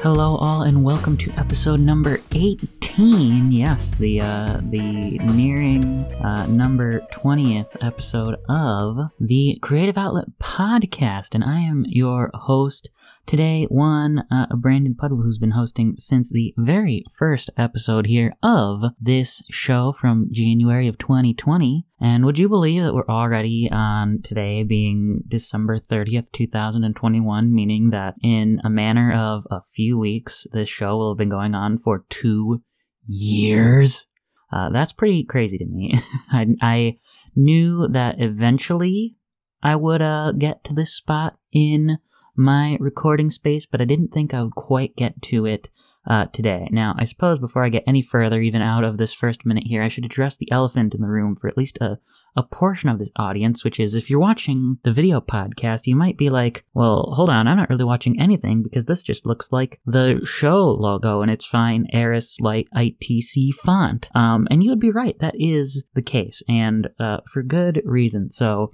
Hello, all, and welcome to episode number 18. Yes, the uh, the nearing uh, number 20th episode of the Creative Outlet Podcast, and I am your host today. One, uh, Brandon Puddle, who's been hosting since the very first episode here of this show from January of 2020. And would you believe that we're already on today being December 30th, 2021, meaning that in a manner of a few weeks, this show will have been going on for two years? Uh, that's pretty crazy to me. I, I, knew that eventually I would uh, get to this spot in my recording space, but I didn't think I would quite get to it uh, today. Now, I suppose before I get any further, even out of this first minute here, I should address the elephant in the room for at least a, a portion of this audience, which is if you're watching the video podcast, you might be like, well, hold on, I'm not really watching anything because this just looks like the show logo and it's fine Eras Light ITC font. Um, and you would be right, that is the case, and uh, for good reason. So,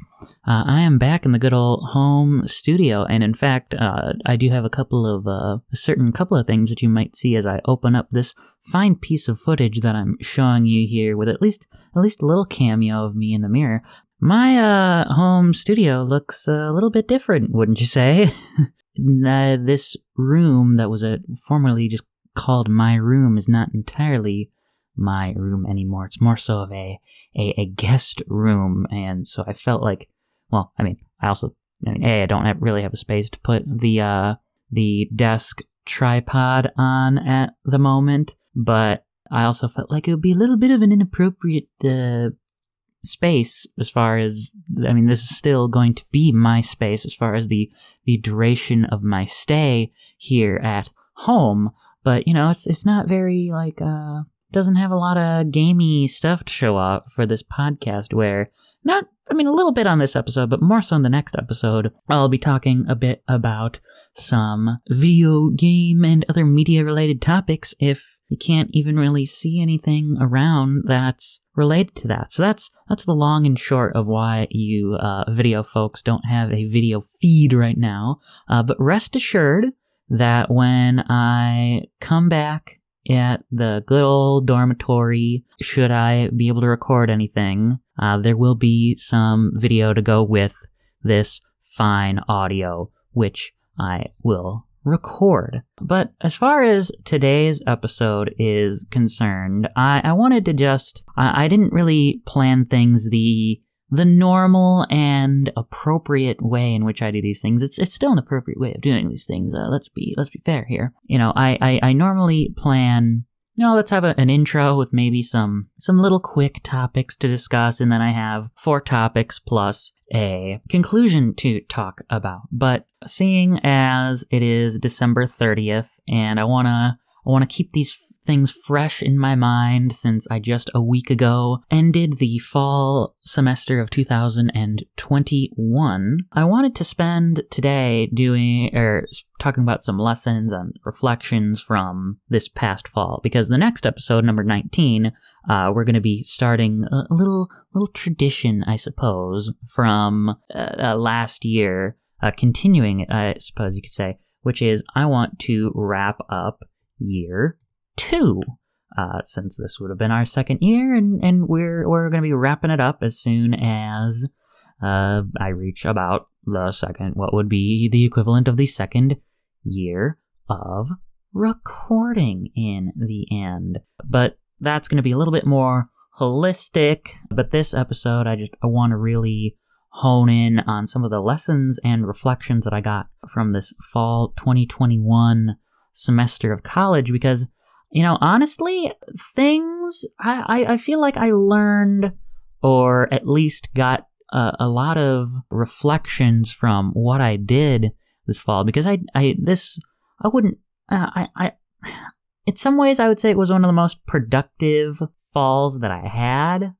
uh, I am back in the good old home studio, and in fact, uh, I do have a couple of uh, a certain couple of things that you might see as I open up this fine piece of footage that I'm showing you here, with at least at least a little cameo of me in the mirror. My uh, home studio looks a little bit different, wouldn't you say? uh, this room that was a formerly just called my room is not entirely my room anymore. It's more so of a, a, a guest room, and so I felt like well, I mean, I also, I mean, a, I don't have, really have a space to put the uh, the desk tripod on at the moment, but I also felt like it would be a little bit of an inappropriate uh, space as far as I mean, this is still going to be my space as far as the the duration of my stay here at home. But you know, it's it's not very like uh doesn't have a lot of gamey stuff to show off for this podcast where not, I mean, a little bit on this episode, but more so in the next episode, I'll be talking a bit about some video game and other media related topics if you can't even really see anything around that's related to that. So that's that's the long and short of why you uh, video folks don't have a video feed right now. Uh, but rest assured that when I come back at the good old dormitory, should I be able to record anything, uh, there will be some video to go with this fine audio, which I will record. But as far as today's episode is concerned, I, I wanted to just, I, I didn't really plan things the the normal and appropriate way in which I do these things. It's it's still an appropriate way of doing these things. Uh, let's be let's be fair here. You know, I I, I normally plan. You know, let's have a, an intro with maybe some some little quick topics to discuss, and then I have four topics plus a conclusion to talk about. But seeing as it is December 30th, and I wanna I want to keep these things fresh in my mind since I just a week ago ended the fall semester of 2021. I wanted to spend today doing or talking about some lessons and reflections from this past fall because the next episode, number 19, uh, we're going to be starting a little little tradition, I suppose, from uh, uh, last year, uh, continuing, I suppose you could say, which is I want to wrap up year two. Uh, since this would have been our second year, and, and we're we're going to be wrapping it up as soon as uh, I reach about the second, what would be the equivalent of the second year of recording in the end. But that's going to be a little bit more holistic. But this episode, I just I want to really hone in on some of the lessons and reflections that I got from this fall 2021 semester of college because, you know, honestly, things I, I, I feel like I learned or at least got a, a lot of reflections from what I did this fall because I, I, this, I wouldn't, uh, I, I, in some ways, I would say it was one of the most productive falls that I had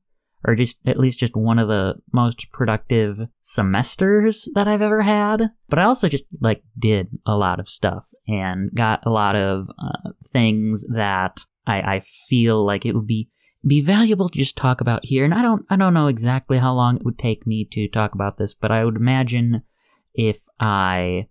or just at least just one of the most productive semesters that I've ever had. But I also just like did a lot of stuff and got a lot of uh, things that I, I feel like it would be be valuable to just talk about here. And I don't I don't know exactly how long it would take me to talk about this, but I would imagine if I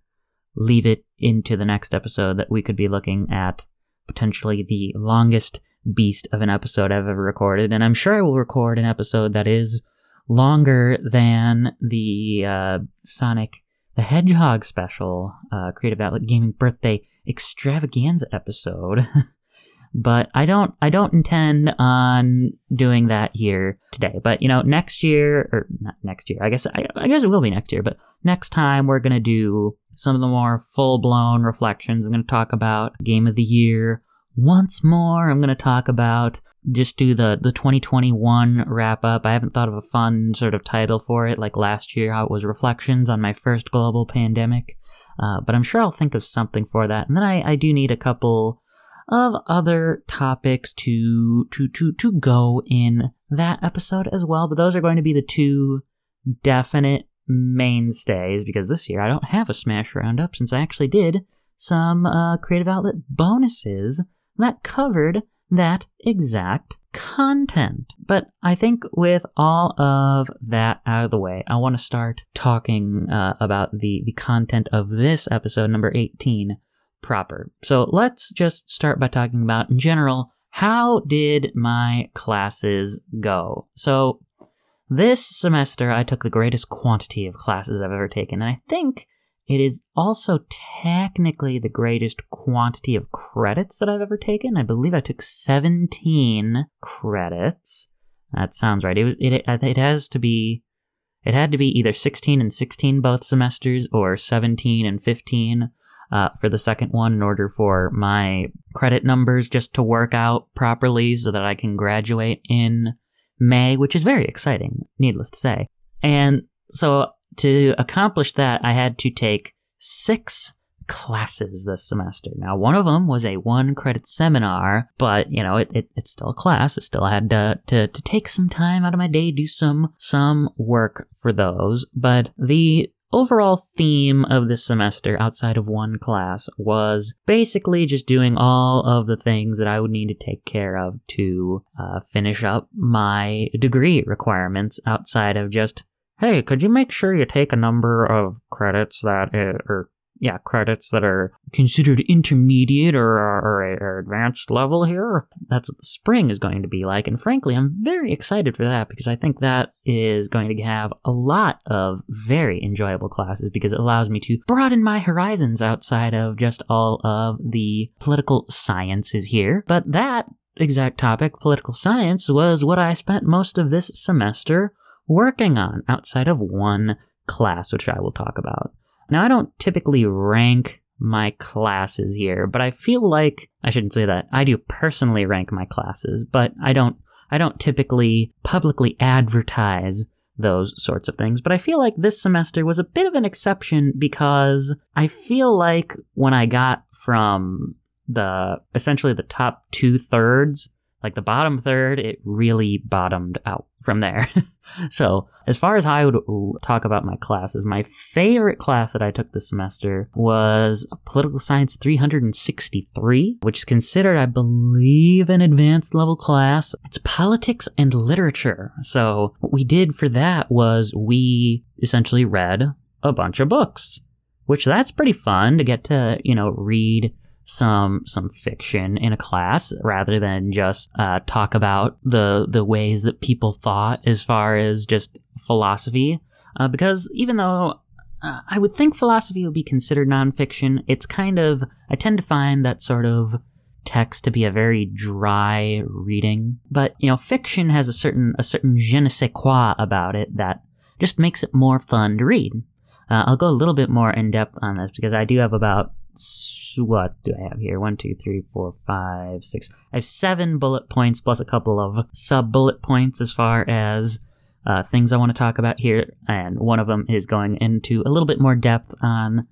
leave it into the next episode that we could be looking at potentially the longest beast of an episode I've ever recorded. And I'm sure I will record an episode that is longer than the uh, Sonic the Hedgehog special, uh, Creative Outlet Gaming Birthday Extravaganza episode. but I don't I don't intend on doing that here today. But you know, next year or not next year, I guess I, I guess it will be next year. But next time we're gonna do some of the more full blown reflections. I'm gonna talk about game of the year once more. I'm gonna talk about just do the the 2021 wrap up. I haven't thought of a fun sort of title for it like last year how it was reflections on my first global pandemic. Uh, but I'm sure I'll think of something for that. And then I, I do need a couple of other topics to to to to go in that episode as well. But those are going to be the two definite mainstays because this year I don't have a Smash Roundup since I actually did some uh, creative outlet bonuses that covered that exact content. But I think with all of that out of the way, I want to start talking uh, about the, the content of this episode, number 18, proper. So let's just start by talking about, in general, how did my classes go? So this semester, I took the greatest quantity of classes I've ever taken, and I think it is also technically the greatest quantity of credits that I've ever taken. I believe I took 17 credits. That sounds right. It was it it has to be it had to be either 16 and 16 both semesters or 17 and 15 uh, for the second one in order for my credit numbers just to work out properly so that I can graduate in May, which is very exciting, needless to say. And so to accomplish that, I had to take six classes this semester. Now, one of them was a one credit seminar, but you know, it, it, it's still a class. I still had to, to, to take some time out of my day, do some, some work for those. But the overall theme of this semester outside of one class was basically just doing all of the things that I would need to take care of to uh, finish up my degree requirements outside of just hey, could you make sure you take a number of credits that, or yeah, credits that are considered intermediate or, or, or, advanced level here. That's what the spring is going to be like. And frankly, I'm very excited for that because I think that is going to have a lot of very enjoyable classes because it allows me to broaden my horizons outside of just all of the political sciences here. But that exact topic, political science, was what I spent most of this semester working on outside of one class, which I will talk about. Now, I don't typically rank my classes here, but I feel like I shouldn't say that. I do personally rank my classes, but I don't I don't typically publicly advertise those sorts of things. But I feel like this semester was a bit of an exception because I feel like when I got from the essentially the top two thirds like the bottom third, it really bottomed out from there. so, as far as I would talk about my classes, my favorite class that I took this semester was Political Science 363, which is considered, I believe, an advanced level class. It's politics and literature. So, what we did for that was we essentially read a bunch of books, which that's pretty fun to get to, you know, read some some fiction in a class rather than just uh, talk about the the ways that people thought as far as just philosophy. Uh, because even though uh, I would think philosophy would be considered nonfiction, it's kind of I tend to find that sort of text to be a very dry reading. But you know, fiction has a certain a certain je ne sais quoi about it that just makes it more fun to read. Uh, I'll go a little bit more in depth on this because I do have about what do I have here? One, two, three, four, five, six. I have seven bullet points plus a couple of sub bullet points as far as uh, things I want to talk about here. And one of them is going into a little bit more depth on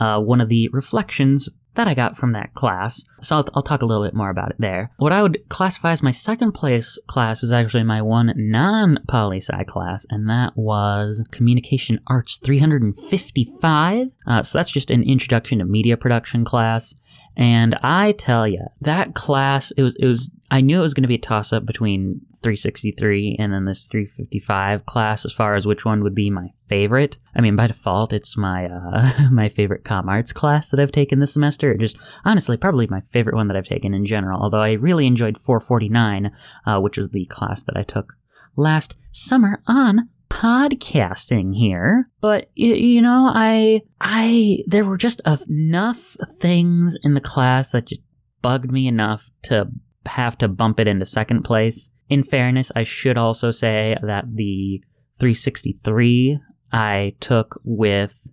uh, one of the reflections that I got from that class. So I'll, I'll, talk a little bit more about it there. What I would classify as my second place class is actually my one non poli sci class, and that was Communication Arts 355. Uh, so that's just an introduction to media production class. And I tell you, that class, it was, it was, I knew it was going to be a toss up between 363 and then this 355 class as far as which one would be my favorite. I mean, by default, it's my, uh, my favorite com arts class that I've taken this semester. Just honestly, probably my favorite one that I've taken in general, although I really enjoyed 449, uh, which was the class that I took last summer on podcasting here, but you, know, I I there were just enough things in the class that just bugged me enough to have to bump it into second place. In fairness, I should also say that the 363 I took with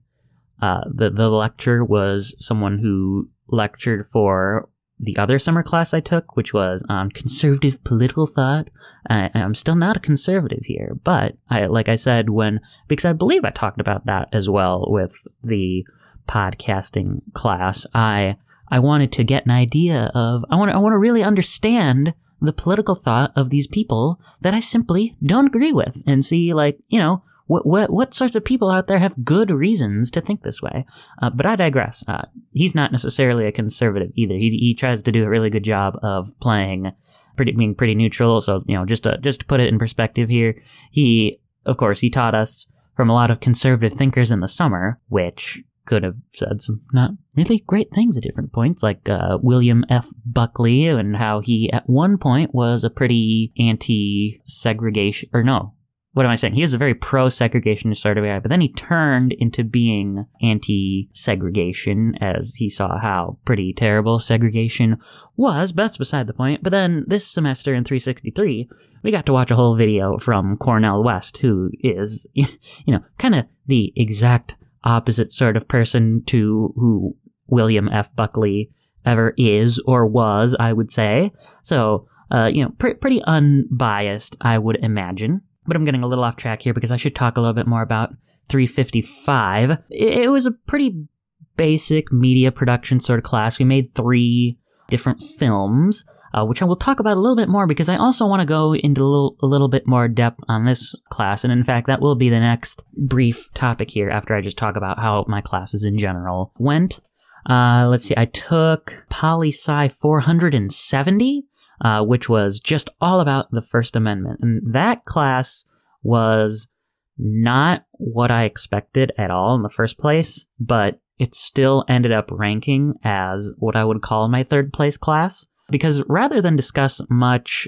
uh, the the lecture was someone who lectured for the other summer class I took, which was on conservative political thought. I, I'm still not a conservative here, but I, like I said, when because I believe I talked about that as well with the podcasting class. I I wanted to get an idea of I want I want to really understand the political thought of these people that I simply don't agree with, and see like you know what, what, what sorts of people out there have good reasons to think this way? Uh, but I digress. Uh, he's not necessarily a conservative either. He, he tries to do a really good job of playing, pretty, being pretty neutral. So, you know, just to, just to put it in perspective here, he, of course, he taught us from a lot of conservative thinkers in the summer, which could have said some not really great things at different points, like uh, William F. Buckley, and how he at one point was a pretty anti segregation, or no, what am I saying? He was a very pro segregationist sort of guy, but then he turned into being anti segregation as he saw how pretty terrible segregation was, but that's beside the point. But then this semester in 363, we got to watch a whole video from Cornel West, who is, you know, kind of the exact opposite sort of person to who William F. Buckley ever is or was, I would say. So, uh, you know, pr- pretty unbiased, I would imagine but I'm getting a little off track here because I should talk a little bit more about 355. It was a pretty basic media production sort of class. We made three different films, uh, which I will talk about a little bit more because I also want to go into a little, a little bit more depth on this class. And in fact, that will be the next brief topic here after I just talk about how my classes in general went. Uh, let's see, I took Poli Sci 470 uh, which was just all about the First Amendment. And that class was not what I expected at all in the first place, but it still ended up ranking as what I would call my third place class. Because rather than discuss much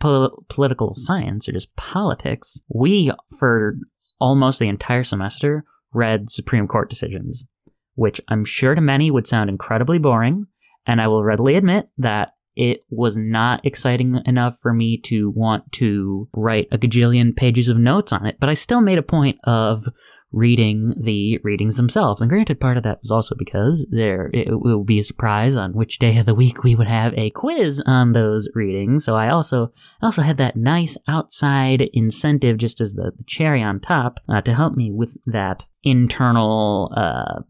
pol- political science or just politics, we, for almost the entire semester, read Supreme Court decisions, which I'm sure to many would sound incredibly boring. And I will readily admit that it was not exciting enough for me to want to write a gajillion pages of notes on it, but I still made a point of reading the readings themselves. And granted, part of that was also because there it will be a surprise on which day of the week we would have a quiz on those readings. So I also also had that nice outside incentive, just as the, the cherry on top, uh, to help me with that internal. Uh,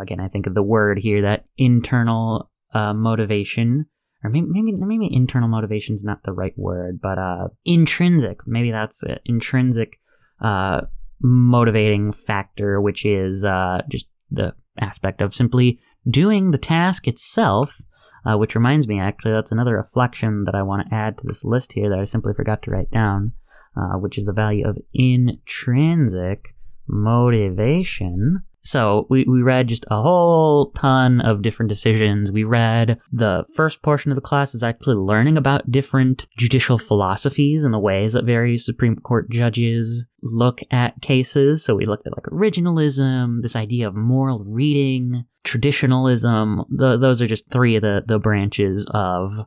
again, I think of the word here, that internal uh, motivation or maybe maybe, maybe internal motivation is not the right word, but uh, intrinsic. Maybe that's it. Intrinsic uh, motivating factor, which is uh, just the aspect of simply doing the task itself. Uh, which reminds me, actually, that's another reflection that I want to add to this list here that I simply forgot to write down, uh, which is the value of intrinsic motivation. So we, we read just a whole ton of different decisions. We read the first portion of the class is actually learning about different judicial philosophies and the ways that various Supreme Court judges look at cases. So we looked at like originalism, this idea of moral reading, traditionalism. The, those are just three of the, the branches of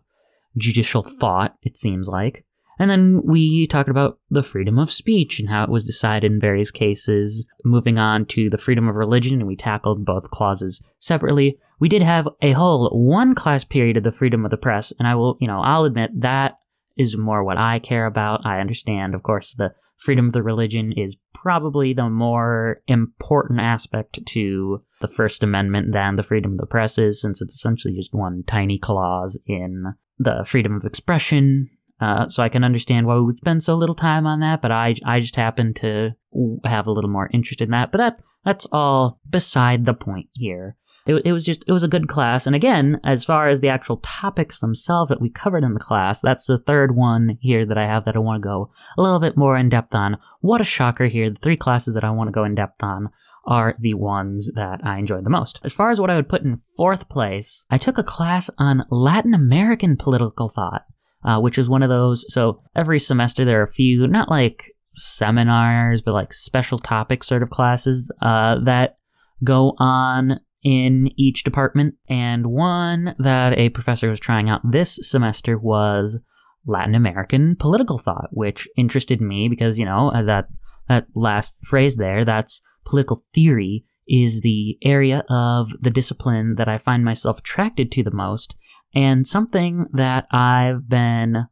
judicial thought, it seems like. And then we talked about the freedom of speech and how it was decided in various cases. Moving on to the freedom of religion, and we tackled both clauses separately. We did have a whole one class period of the freedom of the press, and I will, you know, I'll admit that is more what I care about. I understand, of course, the freedom of the religion is probably the more important aspect to the First Amendment than the freedom of the press is, since it's essentially just one tiny clause in the freedom of expression uh, so I can understand why we would spend so little time on that, but I, I just happen to have a little more interest in that. But that that's all beside the point here. it, it was just it was a good class. And again, as far as the actual topics themselves that we covered in the class, that's the third one here that I have that I want to go a little bit more in depth on. What a shocker here! The three classes that I want to go in depth on are the ones that I enjoyed the most. As far as what I would put in fourth place, I took a class on Latin American political thought, uh, which is one of those. So every semester there are a few, not like seminars, but like special topic sort of classes uh, that go on in each department. And one that a professor was trying out this semester was Latin American political thought, which interested me because, you know, that that last phrase there, that's political theory is the area of the discipline that I find myself attracted to the most, and something that I've been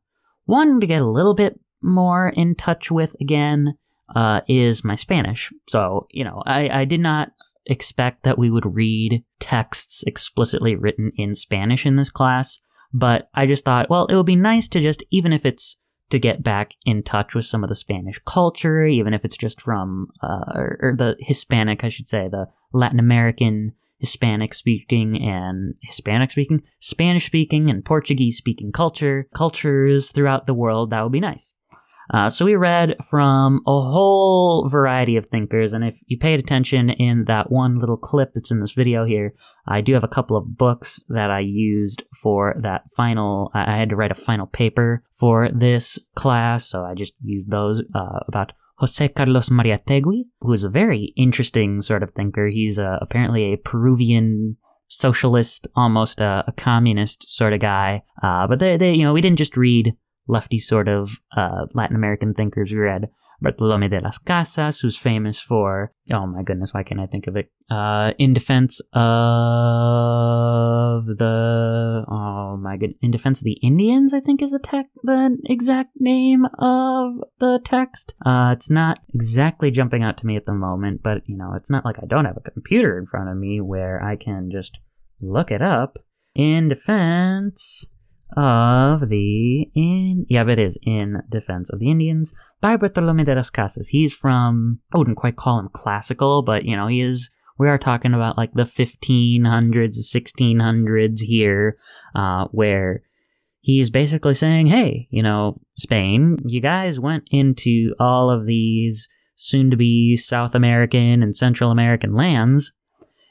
wanting to get a little bit more in touch with again uh, is my Spanish. So, you know, I, I did not expect that we would read texts explicitly written in Spanish in this class, but I just thought, well, it would be nice to just, even if it's to get back in touch with some of the Spanish culture, even if it's just from, uh, or, or, the Hispanic, I should say, the Latin American, Hispanic speaking and Hispanic speaking, Spanish speaking and Portuguese speaking culture, cultures throughout the world. That would be nice. Uh, so we read from a whole variety of thinkers, and if you paid attention in that one little clip that's in this video here, I do have a couple of books that I used for that final. I had to write a final paper for this class, so I just used those uh, about Jose Carlos Mariátegui, who is a very interesting sort of thinker. He's uh, apparently a Peruvian socialist, almost a, a communist sort of guy. Uh, but they, they, you know, we didn't just read lefty sort of uh, Latin American thinkers. We read Bartolome de las Casas, who's famous for, oh my goodness, why can't I think of it? Uh, in defense of the, oh my goodness, in defense of the Indians, I think is the tech, the exact name of the text. Uh, it's not exactly jumping out to me at the moment, but you know, it's not like I don't have a computer in front of me where I can just look it up. In defense of the in yeah it is in defense of the indians by bartolome de las casas. He's from i wouldn't quite call him classical but you know he is we are talking about like the 1500s 1600s here uh, where he's basically saying hey you know spain you guys went into all of these soon to be south american and central american lands.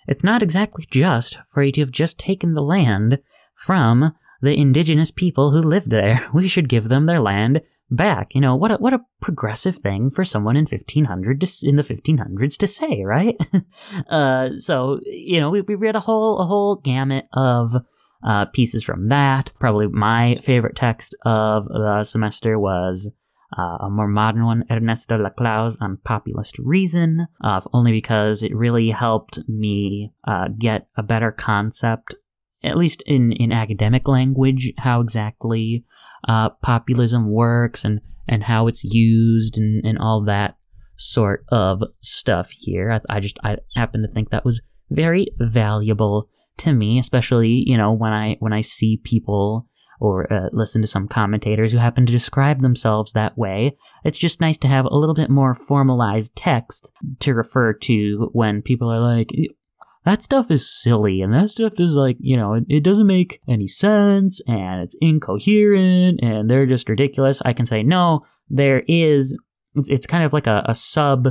It's not exactly just for you to have just taken the land from the indigenous people who lived there. We should give them their land back. You know, what a, what a progressive thing for someone in 1500 to, in the 1500s to say, right? uh, so, you know, we, we read a whole, a whole gamut of uh, pieces from that. Probably my favorite text of the semester was uh, a more modern one, Ernesto Laclau's on populist reason, uh, only because it really helped me uh, get a better concept at least in, in academic language, how exactly uh, populism works and, and how it's used and, and all that sort of stuff here. I, I just I happen to think that was very valuable to me, especially you know when I when I see people or uh, listen to some commentators who happen to describe themselves that way. It's just nice to have a little bit more formalized text to refer to when people are like, that stuff is silly and that stuff is like, you know, it, it, doesn't make any sense and it's incoherent and they're just ridiculous. I can say, no, there is, it's, it's kind of like a, a sub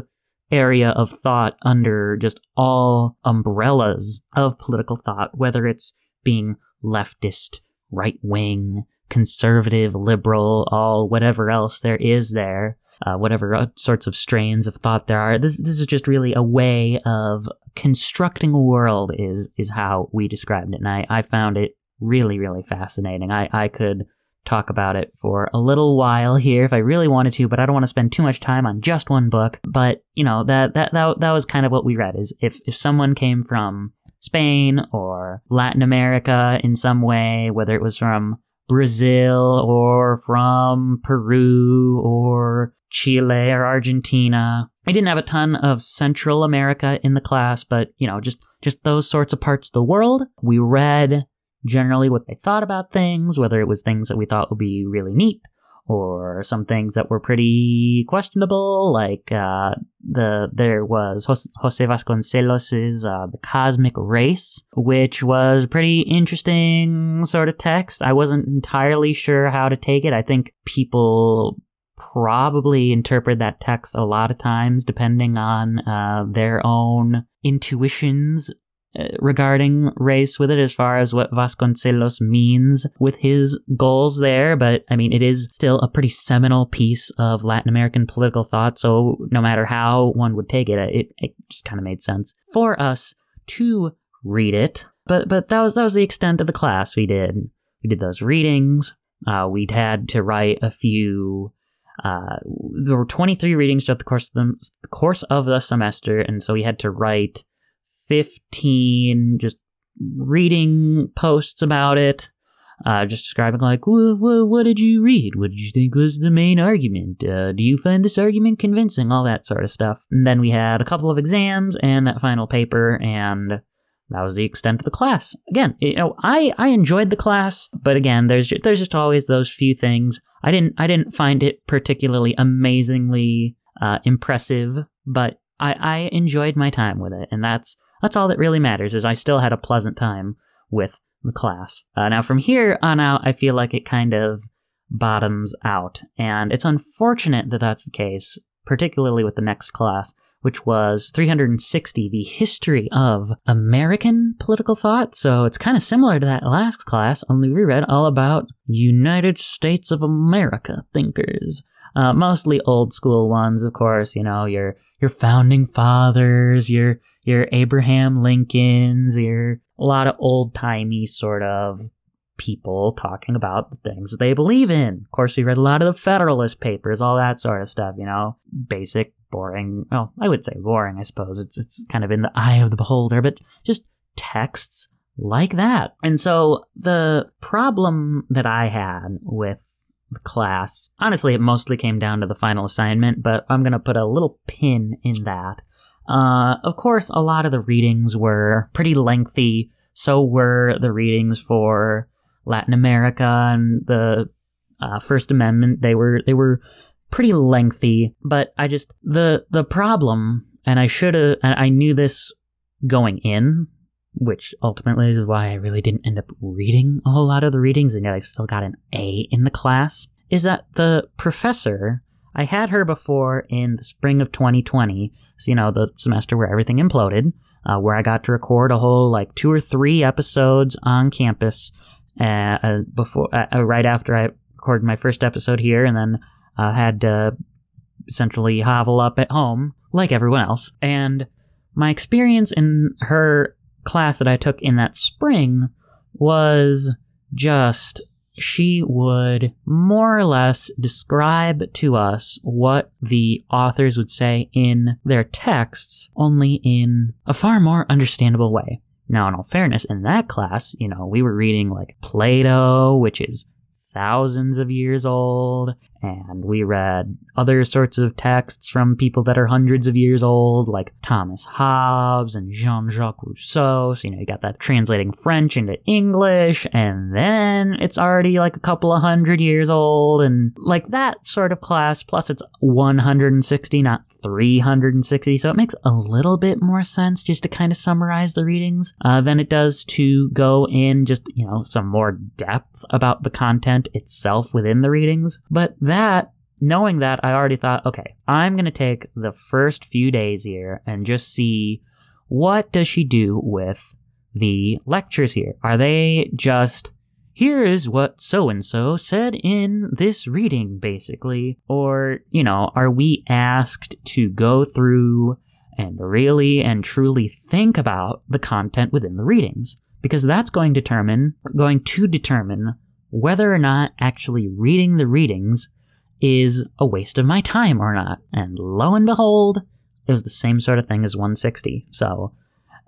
area of thought under just all umbrellas of political thought, whether it's being leftist, right wing, conservative, liberal, all whatever else there is there uh, whatever sorts of strains of thought there are. This this is just really a way of constructing a world. Is is how we described it, and I I found it really really fascinating. I I could talk about it for a little while here if I really wanted to, but I don't want to spend too much time on just one book. But you know that that that that was kind of what we read. Is if if someone came from Spain or Latin America in some way, whether it was from Brazil or from Peru or Chile or Argentina. I didn't have a ton of Central America in the class, but you know, just just those sorts of parts of the world. We read generally what they thought about things, whether it was things that we thought would be really neat or some things that were pretty questionable, like uh, the there was Jose Vasconcelos's uh, "The Cosmic Race," which was a pretty interesting sort of text. I wasn't entirely sure how to take it. I think people probably interpret that text a lot of times depending on uh, their own intuitions uh, regarding race with it as far as what Vasconcelos means with his goals there. But I mean, it is still a pretty seminal piece of Latin American political thought. So no matter how one would take it, it, it just kind of made sense for us to read it. But, but that was, that was the extent of the class we did. We did those readings. Uh, we'd had to write a few uh, there were 23 readings throughout the course of the, the, course of the semester, and so we had to write 15 just reading posts about it, uh, just describing like, what did you read? What did you think was the main argument? Uh, do you find this argument convincing? All that sort of stuff. And then we had a couple of exams and that final paper, and that was the extent of the class. Again, you know, I, I enjoyed the class, but again, there's just, there's just always those few things. I didn't I didn't find it particularly amazingly uh, impressive, but I, I enjoyed my time with it, and that's that's all that really matters. Is I still had a pleasant time with the class. Uh, now from here on out, I feel like it kind of bottoms out, and it's unfortunate that that's the case, particularly with the next class, which was 360, the history of American political thought. So it's kind of similar to that last class, only we read all about United States of America thinkers. Uh, mostly old school ones, of course, you know, your your founding fathers, your your Abraham Lincolns, your a lot of old timey sort of people talking about the things they believe in. Of course, we read a lot of the Federalist Papers, all that sort of stuff, you know, basic, boring. Well, I would say boring, I suppose. It's it's kind of in the eye of the beholder, but just texts like that. And so the problem that I had with the class, honestly, it mostly came down to the final assignment, but I'm going to put a little pin in that. Uh, of course, a lot of the readings were pretty lengthy. So were the readings for Latin America and the uh, First Amendment. They were they were pretty lengthy, but I just the the problem, and I should have I knew this going in, which ultimately is why I really didn't end up reading a whole lot of the readings, and yet I still got an A in the class. Is that the professor? I had her before in the spring of 2020, so you know the semester where everything imploded, uh, where I got to record a whole like two or three episodes on campus uh, uh, before uh, uh, right after I recorded my first episode here, and then uh, had to essentially hovel up at home like everyone else. And my experience in her class that I took in that spring was just she would more or less describe to us what the authors would say in their texts, only in a far more understandable way. Now, in all fairness, in that class, you know, we were reading like Plato, which is thousands of years old, and we read other sorts of texts from people that are hundreds of years old, like Thomas Hobbes and Jean Jacques Rousseau. So, you know, you got that translating French into English, and then it's already like a couple of hundred years old, and like that sort of class, plus it's 160, not 360. So it makes a little bit more sense just to kind of summarize the readings uh, than it does to go in just, you know, some more depth about the content itself within the readings. But that, knowing that, I already thought, okay, I'm going to take the first few days here and just see what does she do with the lectures here. Are they just here is what so and so said in this reading, basically. Or, you know, are we asked to go through and really and truly think about the content within the readings? Because that's going to determine, going to determine whether or not actually reading the readings is a waste of my time or not. And lo and behold, it was the same sort of thing as 160. So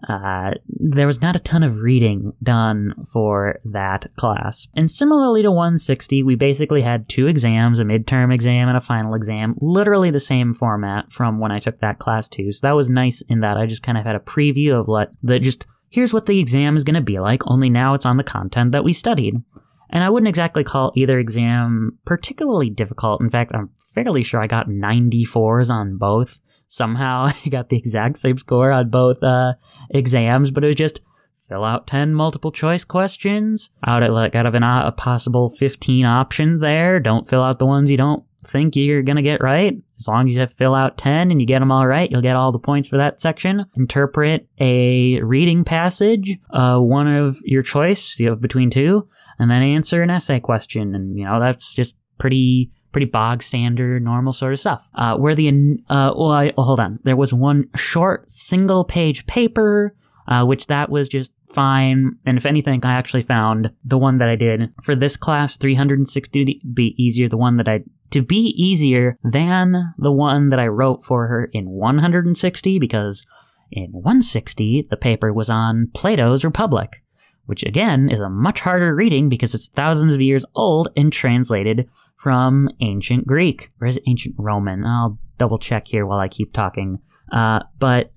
uh, there was not a ton of reading done for that class. And similarly to 160, we basically had two exams, a midterm exam and a final exam, literally the same format from when I took that class too. So that was nice in that I just kind of had a preview of what the just here's what the exam is going to be like, only now it's on the content that we studied. And I wouldn't exactly call either exam particularly difficult. In fact, I'm fairly sure I got 94s on both. Somehow I got the exact same score on both uh, exams, but it was just fill out 10 multiple choice questions out of like out of an, a possible 15 options there. Don't fill out the ones you don't think you're going to get right. As long as you fill out 10 and you get them all right, you'll get all the points for that section. Interpret a reading passage, uh, one of your choice, you have between two, and then answer an essay question. And, you know, that's just pretty pretty bog standard, normal sort of stuff. Uh, where the, uh, well, I, well, hold on. There was one short single page paper, uh, which that was just fine. And if anything, I actually found the one that I did for this class, 360 be easier. The one that I, to be easier than the one that I wrote for her in 160 because in 160, the paper was on Plato's Republic, which again is a much harder reading because it's thousands of years old and translated from ancient Greek. Or is it ancient Roman? I'll double check here while I keep talking. Uh, but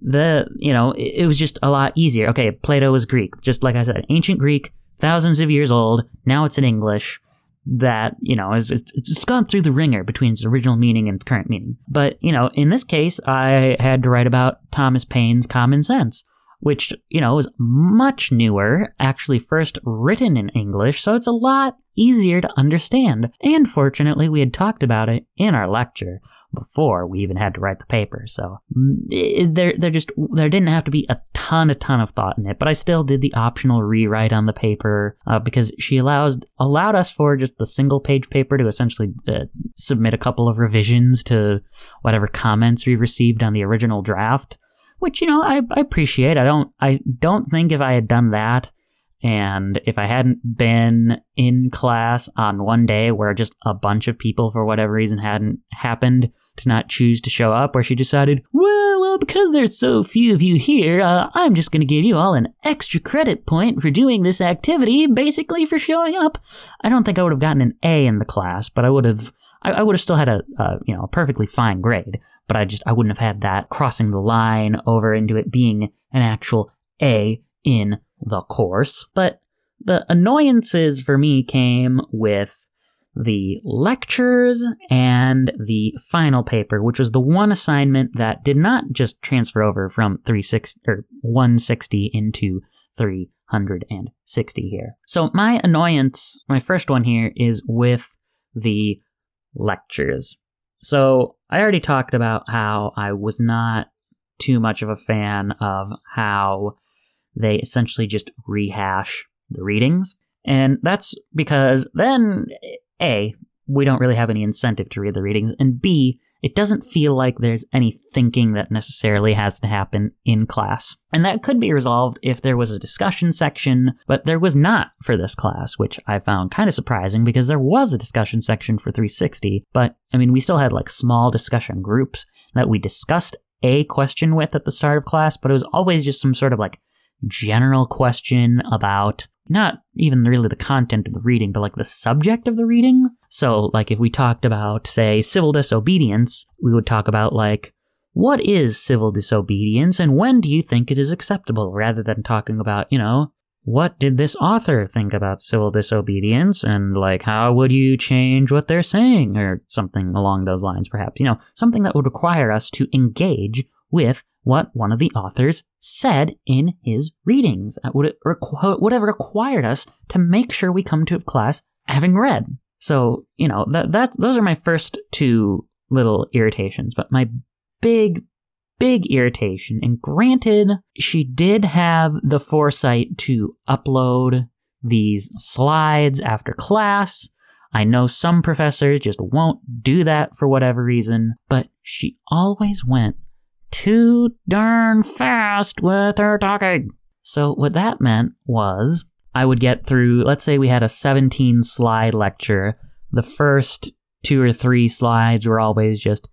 the, you know, it, it was just a lot easier. Okay, Plato was Greek. Just like I said, ancient Greek, thousands of years old. Now it's in English that you know it's, it's, it's gone through the ringer between its original meaning and its current meaning but you know in this case i had to write about thomas paine's common sense which, you know, is much newer, actually first written in English, so it's a lot easier to understand. And fortunately, we had talked about it in our lecture before we even had to write the paper. So mm, there, there just there didn't have to be a ton, a ton of thought in it. But I still did the optional rewrite on the paper uh, because she allows allowed us for just the single page paper to essentially uh, submit a couple of revisions to whatever comments we received on the original draft which you know I, I appreciate. I don't I don't think if I had done that and if I hadn't been in class on one day where just a bunch of people for whatever reason hadn't happened to not choose to show up, where she decided, well, well, because there's so few of you here, uh, I'm just going to give you all an extra credit point for doing this activity, basically for showing up. I don't think I would have gotten an A in the class, but I would have I, I would have still had a, a you know a perfectly fine grade, but I just I wouldn't have had that crossing the line over into it being an actual A in the course. But the annoyances for me came with the lectures and the final paper, which was the one assignment that did not just transfer over from 360 or 160 into 360 here. So my annoyance, my first one here is with the lectures. So I already talked about how I was not too much of a fan of how they essentially just rehash the readings. And that's because then, A, we don't really have any incentive to read the readings, and B, it doesn't feel like there's any thinking that necessarily has to happen in class. And that could be resolved if there was a discussion section, but there was not for this class, which I found kind of surprising because there was a discussion section for 360, but I mean, we still had like small discussion groups that we discussed a question with at the start of class, but it was always just some sort of like general question about not even really the content of the reading, but like the subject of the reading. So, like, if we talked about, say, civil disobedience, we would talk about, like, what is civil disobedience and when do you think it is acceptable, rather than talking about, you know, what did this author think about civil disobedience and, like, how would you change what they're saying, or something along those lines, perhaps. You know, something that would require us to engage with what one of the authors said in his readings. Would, requ- would have required us to make sure we come to class having read. So, you know, that, that, those are my first two little irritations. But my big, big irritation, and granted, she did have the foresight to upload these slides after class. I know some professors just won't do that for whatever reason, but she always went too darn fast with her talking. So, what that meant was I would get through, let's say we had a 17 slide lecture. The first two or three slides were always just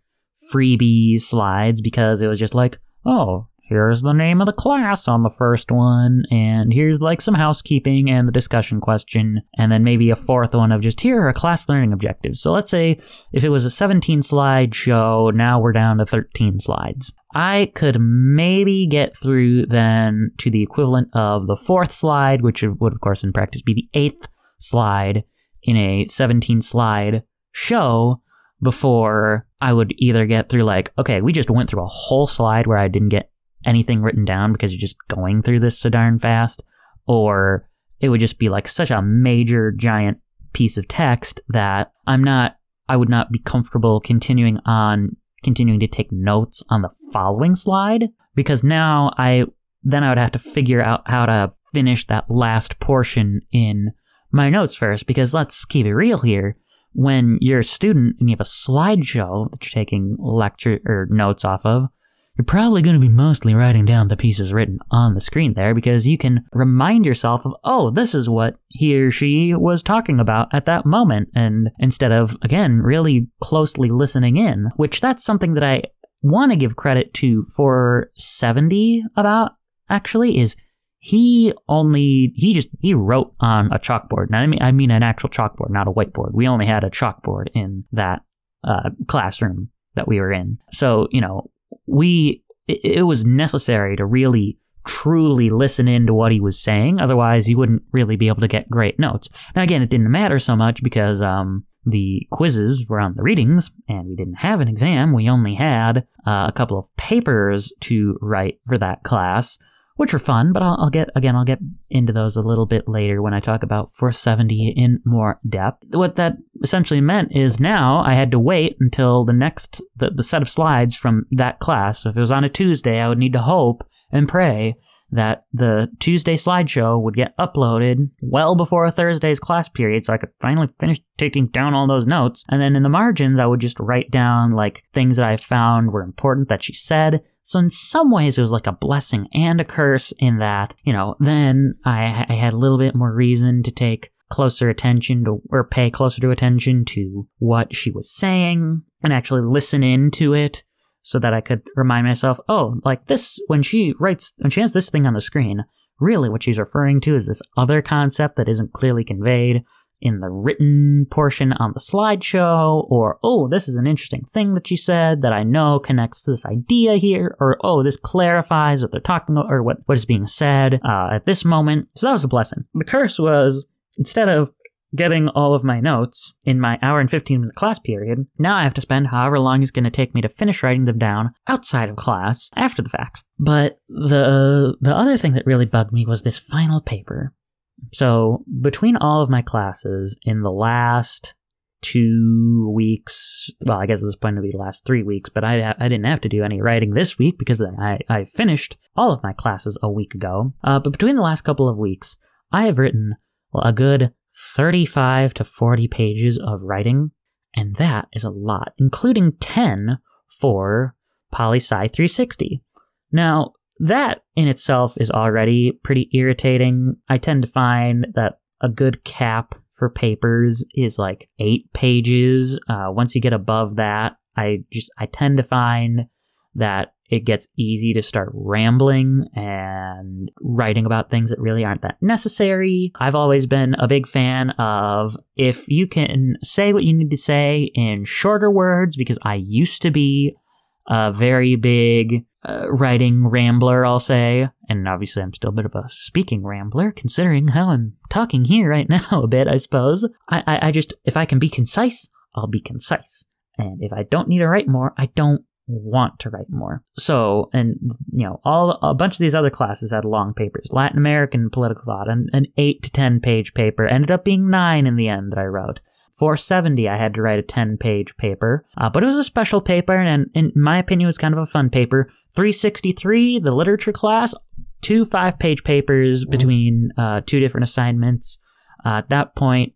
freebie slides because it was just like, oh, here's the name of the class on the first one, and here's like some housekeeping and the discussion question, and then maybe a fourth one of just here are class learning objectives. So let's say if it was a 17 slide show, now we're down to 13 slides. I could maybe get through then to the equivalent of the fourth slide, which would of course in practice be the eighth slide in a 17 slide show before I would either get through like, okay, we just went through a whole slide where I didn't get anything written down because you're just going through this so darn fast, or it would just be like such a major giant piece of text that I'm not I would not be comfortable continuing on continuing to take notes on the following slide because now I then I would have to figure out how to finish that last portion in my notes first because let's keep it real here. When you're a student and you have a slideshow that you're taking lecture or notes off of you're probably going to be mostly writing down the pieces written on the screen there because you can remind yourself of, oh, this is what he or she was talking about at that moment. And instead of, again, really closely listening in, which that's something that I want to give credit to for 70 about actually is he only he just he wrote on a chalkboard. Now I mean I mean an actual chalkboard, not a whiteboard. We only had a chalkboard in that uh, classroom that we were in. So you know we it, was necessary to really truly listen in to what he was saying. Otherwise, you wouldn't really be able to get great notes. Now, again, it didn't matter so much because um, the quizzes were on the readings, and we didn't have an exam. We only had uh, a couple of papers to write for that class which are fun, but I'll, I'll, get, again, I'll get into those a little bit later when I talk about 470 in more depth. What that essentially meant is now I had to wait until the next, the, the set of slides from that class. So if it was on a Tuesday, I would need to hope and pray that the Tuesday slideshow would get uploaded well before a Thursday's class period so I could finally finish taking down all those notes. And then in the margins, I would just write down like things that I found were important that she said, so in some ways, it was like a blessing and a curse in that, you know, then I, I had a little bit more reason to take closer attention to, or pay closer to attention to what she was saying and actually listen into it so that I could remind myself, oh, like this, when she writes, when she has this thing on the screen, really what she's referring to is this other concept that isn't clearly conveyed in the written portion on the slideshow, or, oh, this is an interesting thing that she said that I know connects to this idea here, or, oh, this clarifies what they're talking about, or what, what is being said uh, at this moment. So that was a blessing. The curse was, instead of getting all of my notes in my hour and 15 minute class period, now I have to spend however long it's going to take me to finish writing them down outside of class after the fact. But the the other thing that really bugged me was this final paper so, between all of my classes in the last two weeks, well, I guess at this point it'll be the last three weeks, but I, I didn't have to do any writing this week because I, I finished all of my classes a week ago. Uh, but between the last couple of weeks, I have written well, a good 35 to 40 pages of writing, and that is a lot, including 10 for PoliSci 360. Now, that in itself is already pretty irritating. I tend to find that a good cap for papers is like eight pages. Uh, once you get above that, I just I tend to find that it gets easy to start rambling and writing about things that really aren't that necessary. I've always been a big fan of if you can say what you need to say in shorter words, because I used to be a very big uh, writing rambler, I'll say. And obviously, I'm still a bit of a speaking rambler, considering how I'm talking here right now a bit, I suppose. I, I, I just, if I can be concise, I'll be concise. And if I don't need to write more, I don't want to write more. So, and you know, all a bunch of these other classes had long papers. Latin American political thought, and an eight to ten page paper ended up being nine in the end that I wrote. 470, I had to write a 10 page paper, uh, but it was a special paper, and in my opinion, it was kind of a fun paper. 363, the literature class, two five page papers between uh, two different assignments. Uh, at that point,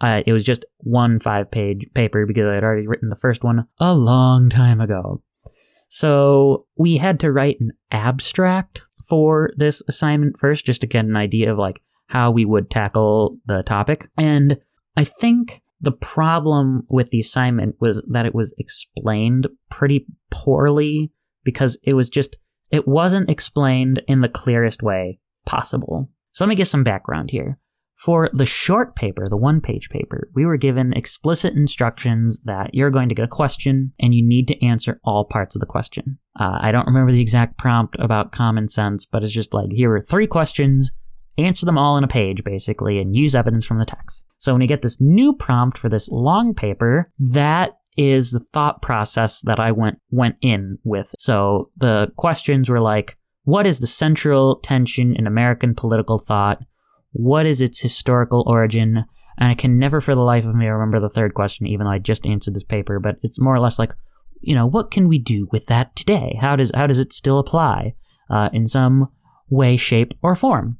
uh, it was just one five page paper because I had already written the first one a long time ago. So we had to write an abstract for this assignment first, just to get an idea of like how we would tackle the topic. And I think the problem with the assignment was that it was explained pretty poorly because it was just, it wasn't explained in the clearest way possible. So let me get some background here. For the short paper, the one page paper, we were given explicit instructions that you're going to get a question and you need to answer all parts of the question. Uh, I don't remember the exact prompt about common sense, but it's just like here are three questions answer them all in a page, basically, and use evidence from the text. So when you get this new prompt for this long paper, that is the thought process that I went went in with. So the questions were like, what is the central tension in American political thought? What is its historical origin? And I can never for the life of me remember the third question, even though I just answered this paper, but it's more or less like, you know, what can we do with that today? How does how does it still apply uh, in some way, shape, or form?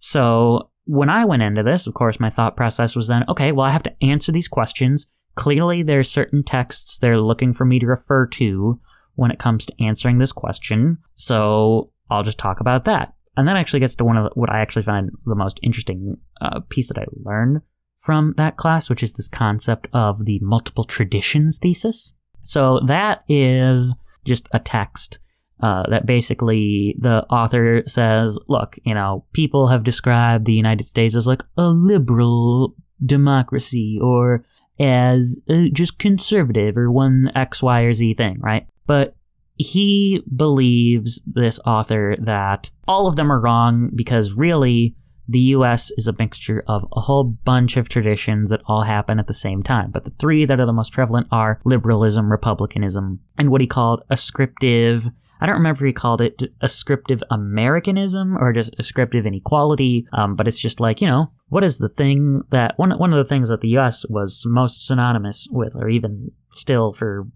So when I went into this, of course, my thought process was then, okay, well, I have to answer these questions. Clearly, there's certain texts they're looking for me to refer to when it comes to answering this question. So I'll just talk about that. And that actually gets to one of the, what I actually find the most interesting uh, piece that I learned from that class, which is this concept of the multiple traditions thesis. So that is just a text uh, that basically the author says, look, you know, people have described the United States as like a liberal democracy or as uh, just conservative or one X, Y, or Z thing, right? But he believes, this author, that all of them are wrong because really the US is a mixture of a whole bunch of traditions that all happen at the same time. But the three that are the most prevalent are liberalism, republicanism, and what he called ascriptive I don't remember if he called it ascriptive Americanism or just ascriptive inequality, um, but it's just like, you know, what is the thing that one, one of the things that the US was most synonymous with, or even still for,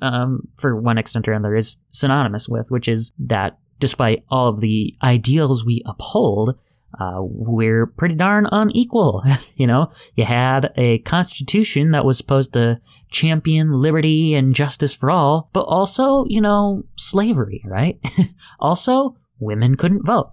um, for one extent or another, is synonymous with, which is that despite all of the ideals we uphold, uh, we're pretty darn unequal. you know, you had a constitution that was supposed to champion liberty and justice for all, but also, you know, slavery, right? also, women couldn't vote.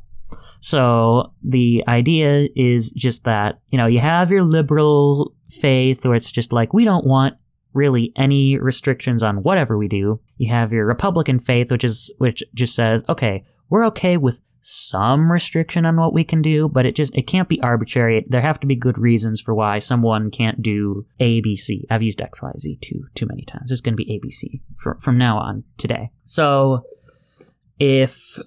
So the idea is just that, you know, you have your liberal faith where it's just like, we don't want really any restrictions on whatever we do. You have your Republican faith, which is, which just says, okay, we're okay with some restriction on what we can do, but it just it can't be arbitrary. There have to be good reasons for why someone can't do ABC. I've used XYZ too too many times. It's going to be ABC for, from now on today. So if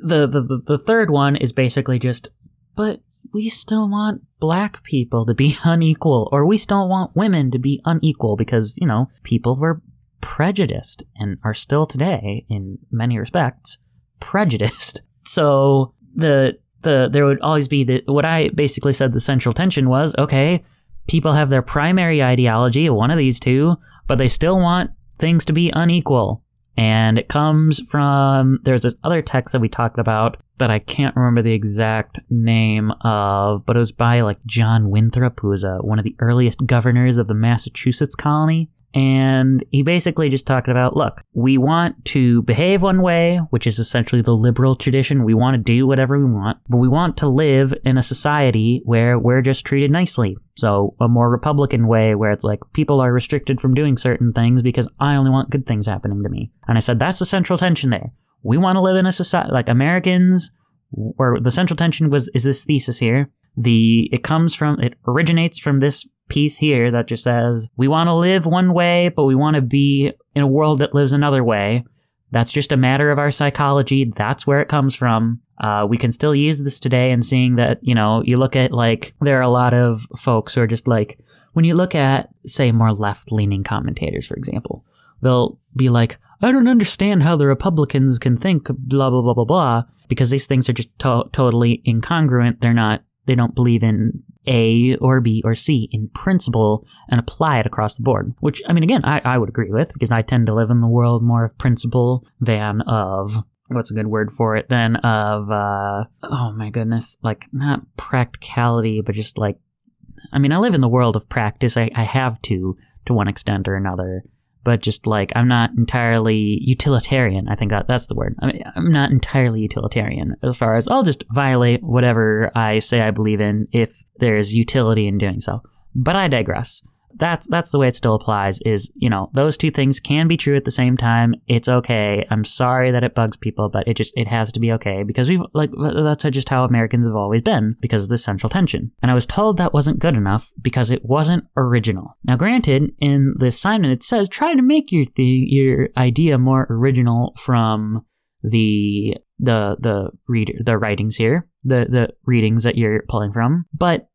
the, the the third one is basically just but we still want black people to be unequal or we still want women to be unequal because, you know, people were prejudiced and are still today in many respects prejudiced so the the there would always be the what I basically said the central tension was okay, people have their primary ideology, one of these two, but they still want things to be unequal. And it comes from there's this other text that we talked about that I can't remember the exact name of, but it was by like John Winthrop, who was a, one of the earliest governors of the Massachusetts colony. And he basically just talked about look, we want to behave one way, which is essentially the liberal tradition. We want to do whatever we want, but we want to live in a society where we're just treated nicely. So, a more Republican way where it's like people are restricted from doing certain things because I only want good things happening to me. And I said, that's the central tension there. We want to live in a society like Americans, or the central tension was is this thesis here. The it comes from it originates from this piece here that just says, we want to live one way, but we want to be in a world that lives another way. That's just a matter of our psychology. That's where it comes from. Uh, we can still use this today and seeing that, you know, you look at like, there are a lot of folks who are just like, when you look at, say, more left leaning commentators, for example, they'll be like, I don't understand how the Republicans can think blah, blah, blah, blah, blah, because these things are just to- totally incongruent. They're not, they don't believe in a or B or C in principle and apply it across the board. Which, I mean, again, I, I would agree with because I tend to live in the world more of principle than of what's a good word for it than of uh oh my goodness like not practicality but just like i mean i live in the world of practice i, I have to to one extent or another but just like I'm not entirely utilitarian. I think that that's the word. I mean, I'm not entirely utilitarian as far as I'll just violate whatever I say I believe in if there's utility in doing so. But I digress that's that's the way it still applies is you know those two things can be true at the same time. It's okay. I'm sorry that it bugs people but it just it has to be okay because we've like that's just how americans have always been because of this central tension. And i was told that wasn't good enough because it wasn't original. Now granted in the assignment it says try to make your the your idea more original from the the the reader the writings here, the the readings that you're pulling from, but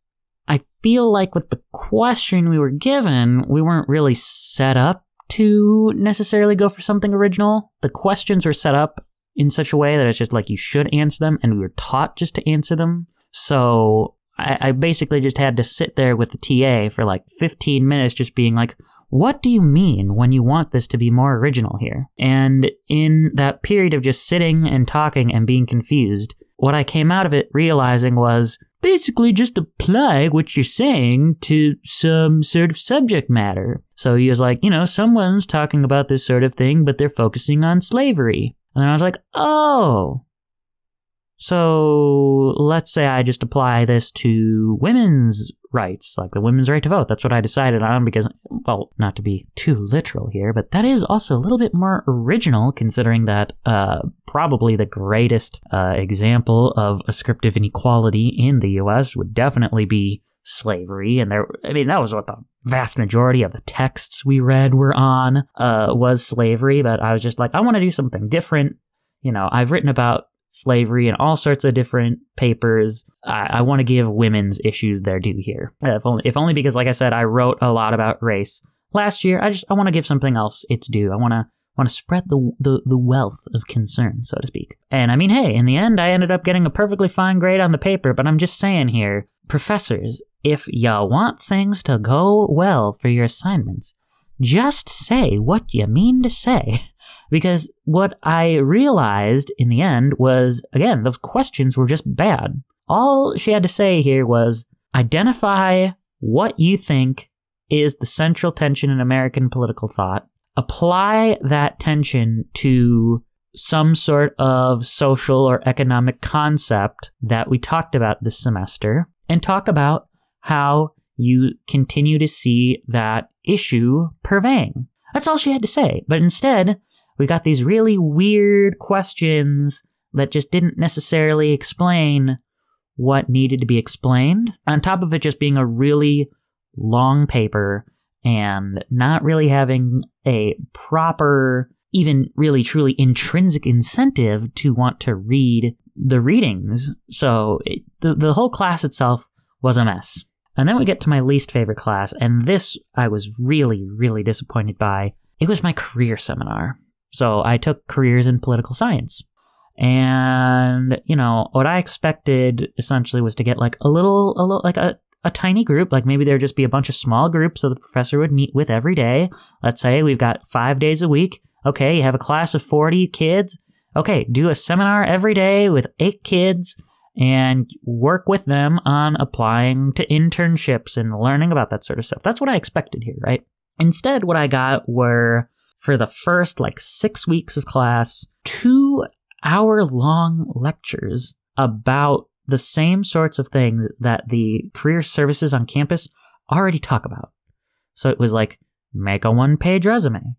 feel like with the question we were given, we weren't really set up to necessarily go for something original. The questions were set up in such a way that it's just like you should answer them, and we were taught just to answer them. So I, I basically just had to sit there with the TA for like 15 minutes, just being like, what do you mean when you want this to be more original here? And in that period of just sitting and talking and being confused, what I came out of it realizing was basically just apply what you're saying to some sort of subject matter. So he was like, you know, someone's talking about this sort of thing, but they're focusing on slavery. And I was like, oh. So let's say I just apply this to women's rights, like the women's right to vote. That's what I decided on because, well, not to be too literal here, but that is also a little bit more original considering that uh, probably the greatest uh, example of ascriptive inequality in the US would definitely be slavery. And there i mean that was what the vast majority of the texts we read were on uh, was slavery. But i was just like i want to do something different. You know i've written about slavery and all sorts of different papers. I, I want to give women's issues their due here, if only, if only because, like I said, I wrote a lot about race last year. I just I want to give something else its due. I want to want to spread the, the the wealth of concern, so to speak. And I mean, hey, in the end, I ended up getting a perfectly fine grade on the paper. But I'm just saying here, professors, if y'all want things to go well for your assignments, just say what you mean to say. Because what I realized in the end was, again, those questions were just bad. All she had to say here was identify what you think is the central tension in American political thought, apply that tension to some sort of social or economic concept that we talked about this semester, and talk about how you continue to see that issue purveying. That's all she had to say. But instead, we got these really weird questions that just didn't necessarily explain what needed to be explained. On top of it just being a really long paper and not really having a proper, even really truly intrinsic incentive to want to read the readings. So it, the, the whole class itself was a mess. And then we get to my least favorite class, and this I was really, really disappointed by. It was my career seminar. So I took careers in political science. And, you know, what I expected essentially was to get like a little, a little like a, a tiny group, like maybe there'd just be a bunch of small groups that the professor would meet with every day. Let's say we've got five days a week. Okay, you have a class of 40 kids. Okay, do a seminar every day with eight kids and work with them on applying to internships and learning about that sort of stuff. That's what I expected here, right? Instead, what I got were for the first like six weeks of class, two hour long lectures about the same sorts of things that the career services on campus already talk about. So it was like, make a one page resume,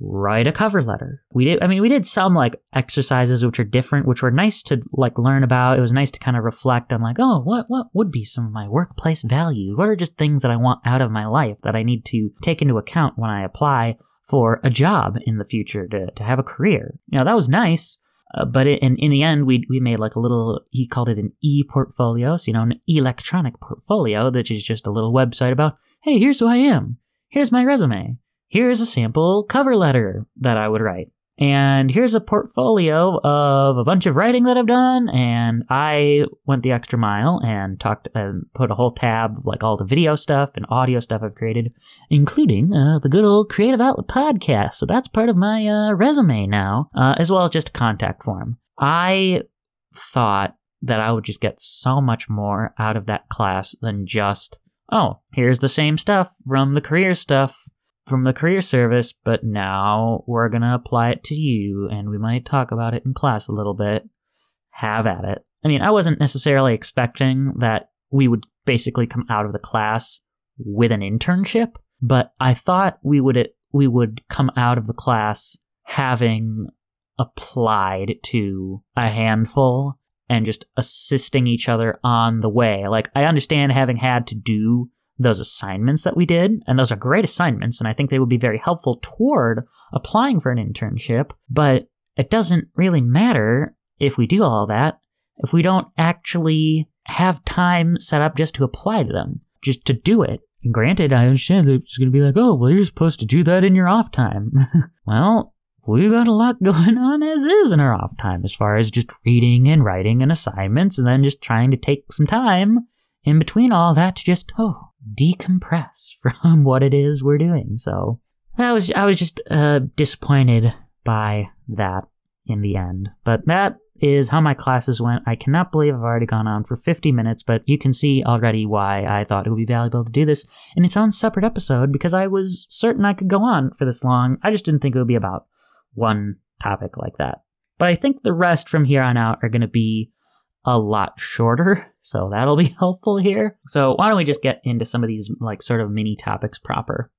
write a cover letter. We did, I mean, we did some like exercises which are different, which were nice to like learn about. It was nice to kind of reflect on like, oh, what, what would be some of my workplace values? What are just things that I want out of my life that I need to take into account when I apply for a job in the future to, to have a career. Know, that was nice. Uh, but it, in, in the end, we, we made like a little, he called it an e portfolio. So, you know, an electronic portfolio, which is just a little website about, hey, here's who I am. Here's my resume. Here's a sample cover letter that I would write and here's a portfolio of a bunch of writing that I've done. And I went the extra mile and talked and put a whole tab of like all the video stuff and audio stuff I've created, including uh, the good old Creative Outlet podcast. So that's part of my uh, resume now, uh, as well as just a contact form. I thought that I would just get so much more out of that class than just, oh, here's the same stuff from the career stuff from the career service, but now we're going to apply it to you and we might talk about it in class a little bit. Have at it. I mean, I wasn't necessarily expecting that we would basically come out of the class with an internship, but I thought we would we would come out of the class having applied to a handful and just assisting each other on the way. Like I understand having had to do those assignments that we did, and those are great assignments, and I think they would be very helpful toward applying for an internship, but it doesn't really matter if we do all that if we don't actually have time set up just to apply to them, just to do it? And granted, I understand that it's going to be like, oh, well, you're supposed to do that in your off time. well, we've got a lot going on as is in our off time as far as just reading and writing and assignments and then just trying to take some time in between all that to just, oh, decompress from what it is we're doing. So that was, I was just uh, disappointed by that in the end. But that is how my classes went. I cannot believe I've already gone on for 50 minutes, but you can see already why I thought it would be valuable to do this in its own separate episode because I was certain I could go on for this long. I just didn't think it would be about one topic like that. But I think the rest from here on out are going to be a lot shorter, so that'll be helpful here. So why don't we just get into some of these like sort of mini topics proper?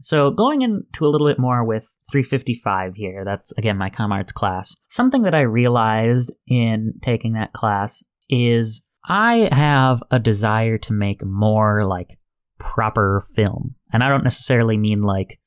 So going into a little bit more with 355 here, that's again my com arts class. Something that I realized in taking that class is I have a desire to make more like proper film. And I don't necessarily mean like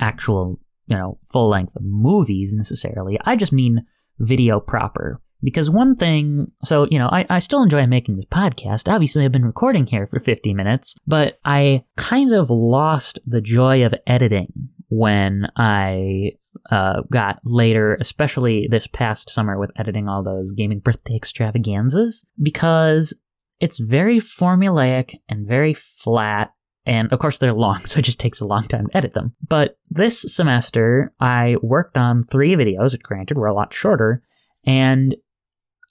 actual, you know, full length movies necessarily. I just mean video proper. Because one thing, so, you know, I, I still enjoy making this podcast. Obviously, I've been recording here for 50 minutes, but I kind of lost the joy of editing when I uh, got later, especially this past summer with editing all those gaming birthday extravaganzas, because it's very formulaic and very flat. And of course, they're long, so it just takes a long time to edit them. But this semester, I worked on three videos, granted, were a lot shorter, and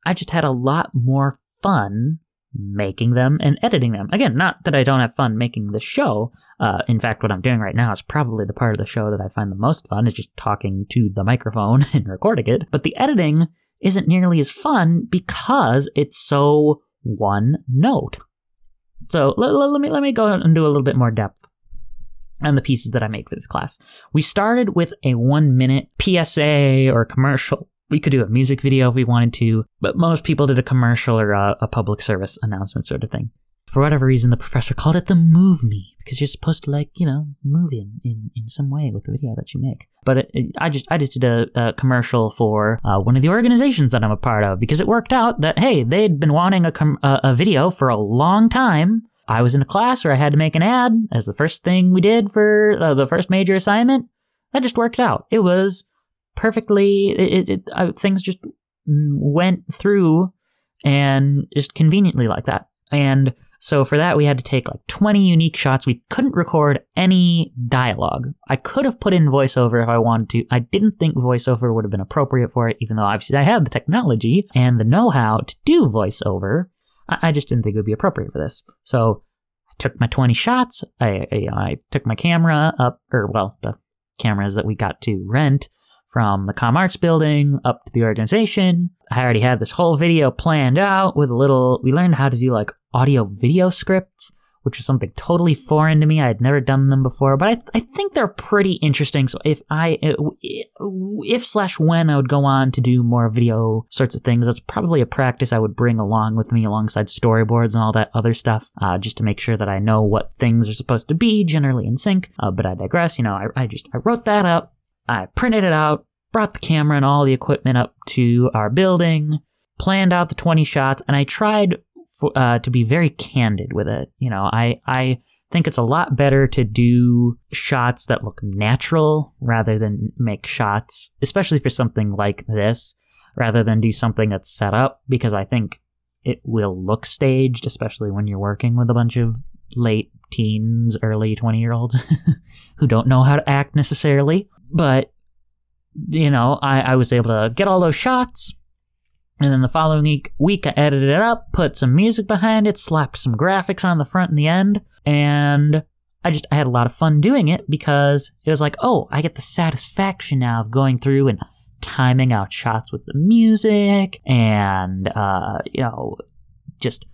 I just had a lot more fun making them and editing them. Again, not that I don't have fun making the show. Uh, in fact, what I'm doing right now is probably the part of the show that I find the most fun is just talking to the microphone and recording it. But the editing isn't nearly as fun because it's so one note. So let, let, me let me go into a little bit more depth on the pieces that I make for this class. We started with a one minute PSA or commercial we could do a music video if we wanted to, but most people did a commercial or a, a, public service announcement sort of thing. For whatever reason, the professor called it the Move Me because you're supposed to like you know move him in in some way with the video that you make. But it, it, I just I just did a, a commercial for uh, one of the organizations that I'm a part of because it worked out that hey they'd been wanting a com- a, a video for a long time. I was in a class where I had to make an ad as the first thing we did for uh, the first major assignment. That just worked out. It was perfectly. It, it, uh, things just went through and just conveniently like that. And so for that, we had to take like 20 unique shots. We couldn't record any dialogue. I could have put in voiceover if I wanted to. I didn't think voiceover would have been appropriate for it, even though obviously I have the technology and the know how to do voiceover. I, I, just didn't think it would be appropriate for this. So I took my 20 shots. I, I, I took my camera up, or well, the cameras that we got to rent from the Com Arts building up to the organization. I already had this whole video planned out with a little, we learned how to do like audio video scripts, which was something totally foreign to me. I had never done them before, but I, I think they're pretty interesting. So if I, if slash when I would go on to do more video sorts of things, that's probably a practice I would bring along with me alongside storyboards and all that other stuff, uh, just to make sure that I know what things are supposed to be generally in sync. Uh, but I digress. You know, I, I just, I wrote that up I printed it out, brought the camera and all the equipment up to our building, planned out the 20 shots, and I tried uh, to be very candid with it. You know, I, I think it's a lot better to do shots that look natural rather than make shots, especially for something like this, rather than do something that's set up because I think it will look staged, especially when you're working with a bunch of late teens, early 20 year olds who don't know how to act necessarily. But, you know, I, I was able to get all those shots. And then the following week, I edited it up, put some music behind it, slapped some graphics on the front and the end, and I just I had a lot of fun doing it because it was like, oh, I get the satisfaction now of going through and timing out shots with the music and uh, you know just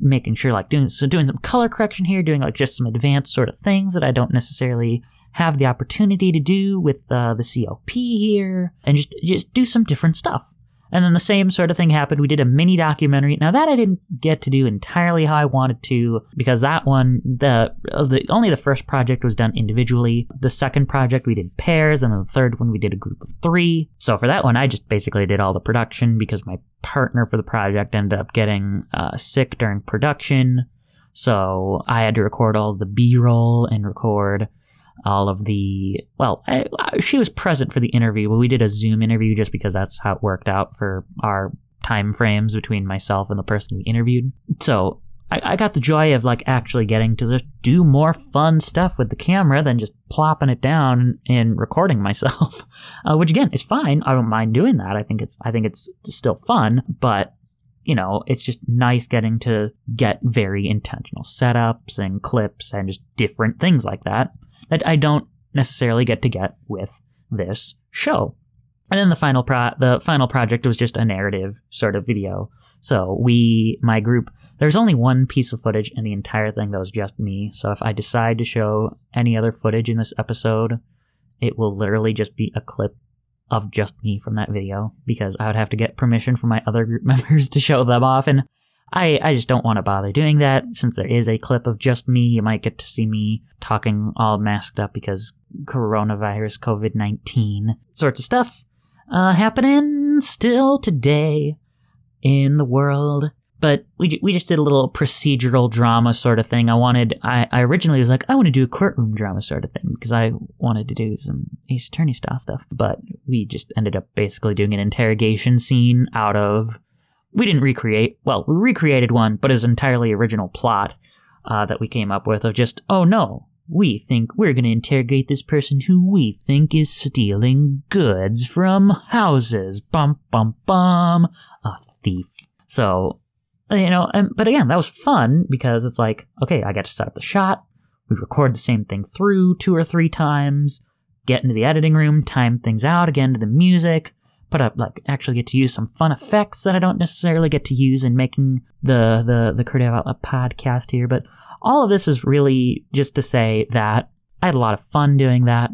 making sure like doing so doing some color correction here, doing like just some advanced sort of things that I don't necessarily have the opportunity to do with uh, the COP here, and just just do some different stuff. And then the same sort of thing happened. We did a mini documentary. Now that I didn't get to do entirely how I wanted to because that one, the, the only the first project was done individually. The second project we did pairs, and then the third one we did a group of three. So for that one, I just basically did all the production because my partner for the project ended up getting uh, sick during production. So I had to record all the B-roll and record all of the well I, she was present for the interview but we did a zoom interview just because that's how it worked out for our time frames between myself and the person we interviewed. So I, I got the joy of like actually getting to just do more fun stuff with the camera than just plopping it down and recording myself uh, which again is fine. I don't mind doing that. I think it's i think it's still fun but you know, it's just nice getting to get very intentional setups and clips and just different things like that that I don't necessarily get to get with this show. And then the final pro- the final project was just a narrative sort of video. So we, my group, there's only one piece of footage in the entire thing that was just me. So if I decide to show any other footage in this episode, it will literally just be a clip of just me from that video because I would have to get permission from my other group members to show them off. And I, I just don't want to bother doing that since there is a clip of just me. You might get to see me talking all masked up because coronavirus, COVID 19 sorts of stuff uh, happening still today in the world. But we, we just did a little procedural drama sort of thing. I wanted, I, I originally was like, I want to do a courtroom drama sort of thing because I wanted to do some Ace Attorney style stuff. But we just ended up basically doing an interrogation scene out of we didn't recreate. Well, we recreated one, but it's entirely original plot uh, that we came up with of just, oh no, we think we're going to interrogate this person who we think is stealing goods from houses. Bum bum bum, a thief. So, you know, and, but again, that was fun because it's like, okay, I got to set up the shot. We record the same thing through two or three times, get into the editing room, time things out again to the music put up like actually get to use some fun effects that I don't necessarily get to use in making the the the Creative Outlet podcast here. But all of this is really just to say that I had a lot of fun doing that,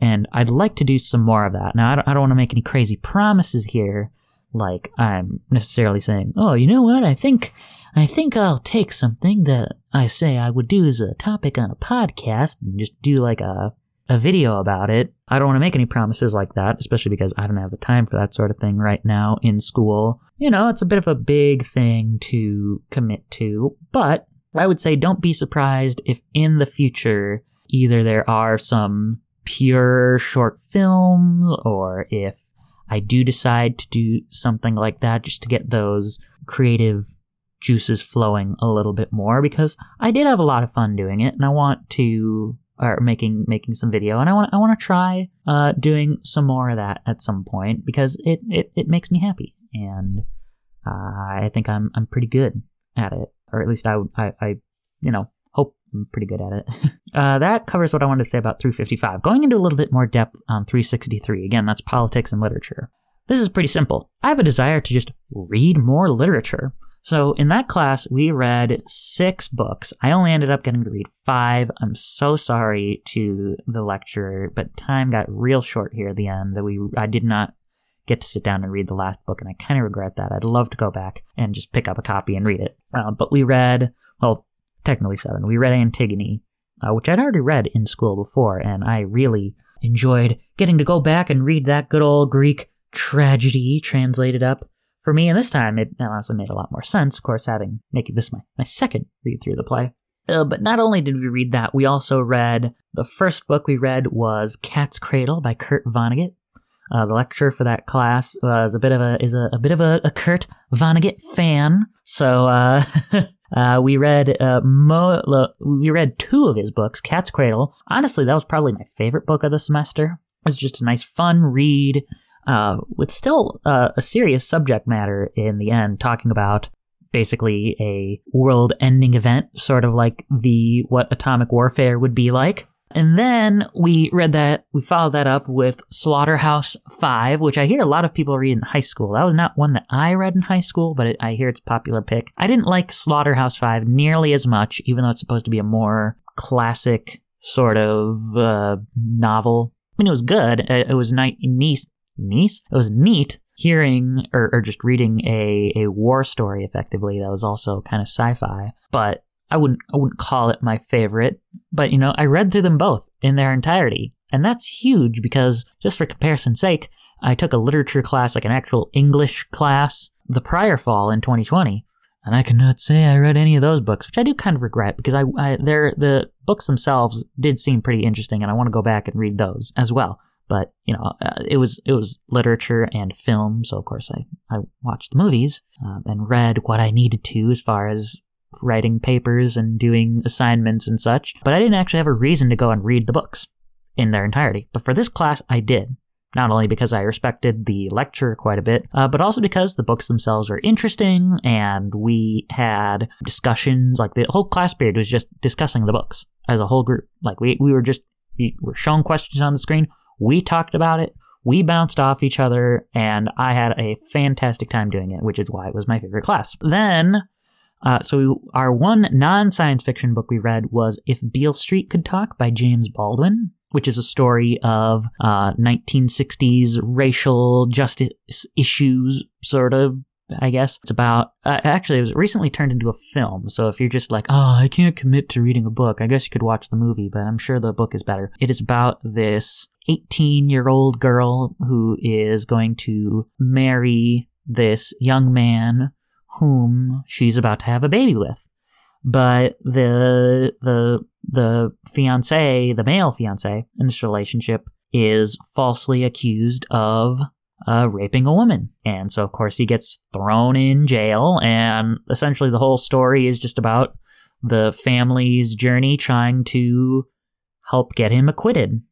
and I'd like to do some more of that. Now I don't, I don't want to make any crazy promises here, like I'm necessarily saying, oh, you know what, I think. I think I'll take something that I say I would do as a topic on a podcast and just do like a a video about it. I don't want to make any promises like that, especially because I don't have the time for that sort of thing right now in school. You know, it's a bit of a big thing to commit to, but I would say don't be surprised if in the future either there are some pure short films or if I do decide to do something like that just to get those creative juices flowing a little bit more because I did have a lot of fun doing it and I want to or making making some video, and I want I want to try uh, doing some more of that at some point because it it, it makes me happy, and uh, I think I'm I'm pretty good at it, or at least I I, I you know hope I'm pretty good at it. uh, that covers what I wanted to say about 355. Going into a little bit more depth on 363. Again, that's politics and literature. This is pretty simple. I have a desire to just read more literature. So in that class, we read six books. I only ended up getting to read five. I'm so sorry to the lecturer, but time got real short here at the end that we I did not get to sit down and read the last book, and I kind of regret that. I'd love to go back and just pick up a copy and read it. Uh, but we read, well, technically seven. We read Antigone, uh, which I'd already read in school before, and I really enjoyed getting to go back and read that good old Greek tragedy translated up for me, and this time it honestly made a lot more sense, of course, having making this my, my second read through the play. Uh, but not only did we read that, we also read the first book we read was Cat's Cradle by Kurt Vonnegut. Uh, the lecturer for that class was a bit of a is a, a bit of a, a Kurt Vonnegut fan, so uh, uh, we read uh, mo- we read two of his books. Cat's Cradle. Honestly, that was probably my favorite book of the semester. It was just a nice, fun read uh, with still uh, a serious subject matter in the end, talking about basically a world-ending event, sort of like the what atomic warfare would be like. And then we read that, we followed that up with Slaughterhouse 5, which I hear a lot of people read in high school. That was not one that I read in high school, but it, I hear it's a popular pick. I didn't like Slaughterhouse 5 nearly as much, even though it's supposed to be a more classic sort of uh, novel. I mean, it was good. It was nice, niece. It was neat hearing or, or just reading a, a war story effectively that was also kind of sci-fi, but I wouldn't I wouldn't call it my favorite. But you know, I read through them both in their entirety. And that's huge because just for comparison's sake, I took a literature class, like an actual English class, the prior fall in 2020. And I cannot say I read any of those books, which I do kind of regret because I, I they're, the books themselves did seem pretty interesting, and I want to go back and read those as well. But you know, uh, it was it was literature and film, so of course I I watched the movies um, and read what I needed to as far as writing papers and doing assignments and such. But I didn't actually have a reason to go and read the books in their entirety. But for this class, I did not only because I respected the lecture quite a bit, uh, but also because the books themselves were interesting and we had discussions. Like the whole class period was just discussing the books as a whole group. Like we, we were just, we were shown questions on the screen. We talked about it. We bounced off each other and I had a fantastic time doing it, which is why it was my favorite class. Then uh, so our one non-science fiction book we read was If Beale Street Could Talk by James Baldwin which is a story of uh, 1960s racial justice issues, sort of. I guess it's about. Uh, actually, it was recently turned into a film. So if you're just like, oh, I can't commit to reading a book, I guess you could watch the movie. But I'm sure the book is better. It is about this 18 year old girl who is going to marry this young man whom she's about to have a baby with. But the the the fiance, the male fiance in this relationship, is falsely accused of uh, raping a woman, and so of course he gets thrown in jail. And essentially, the whole story is just about the family's journey trying to help get him acquitted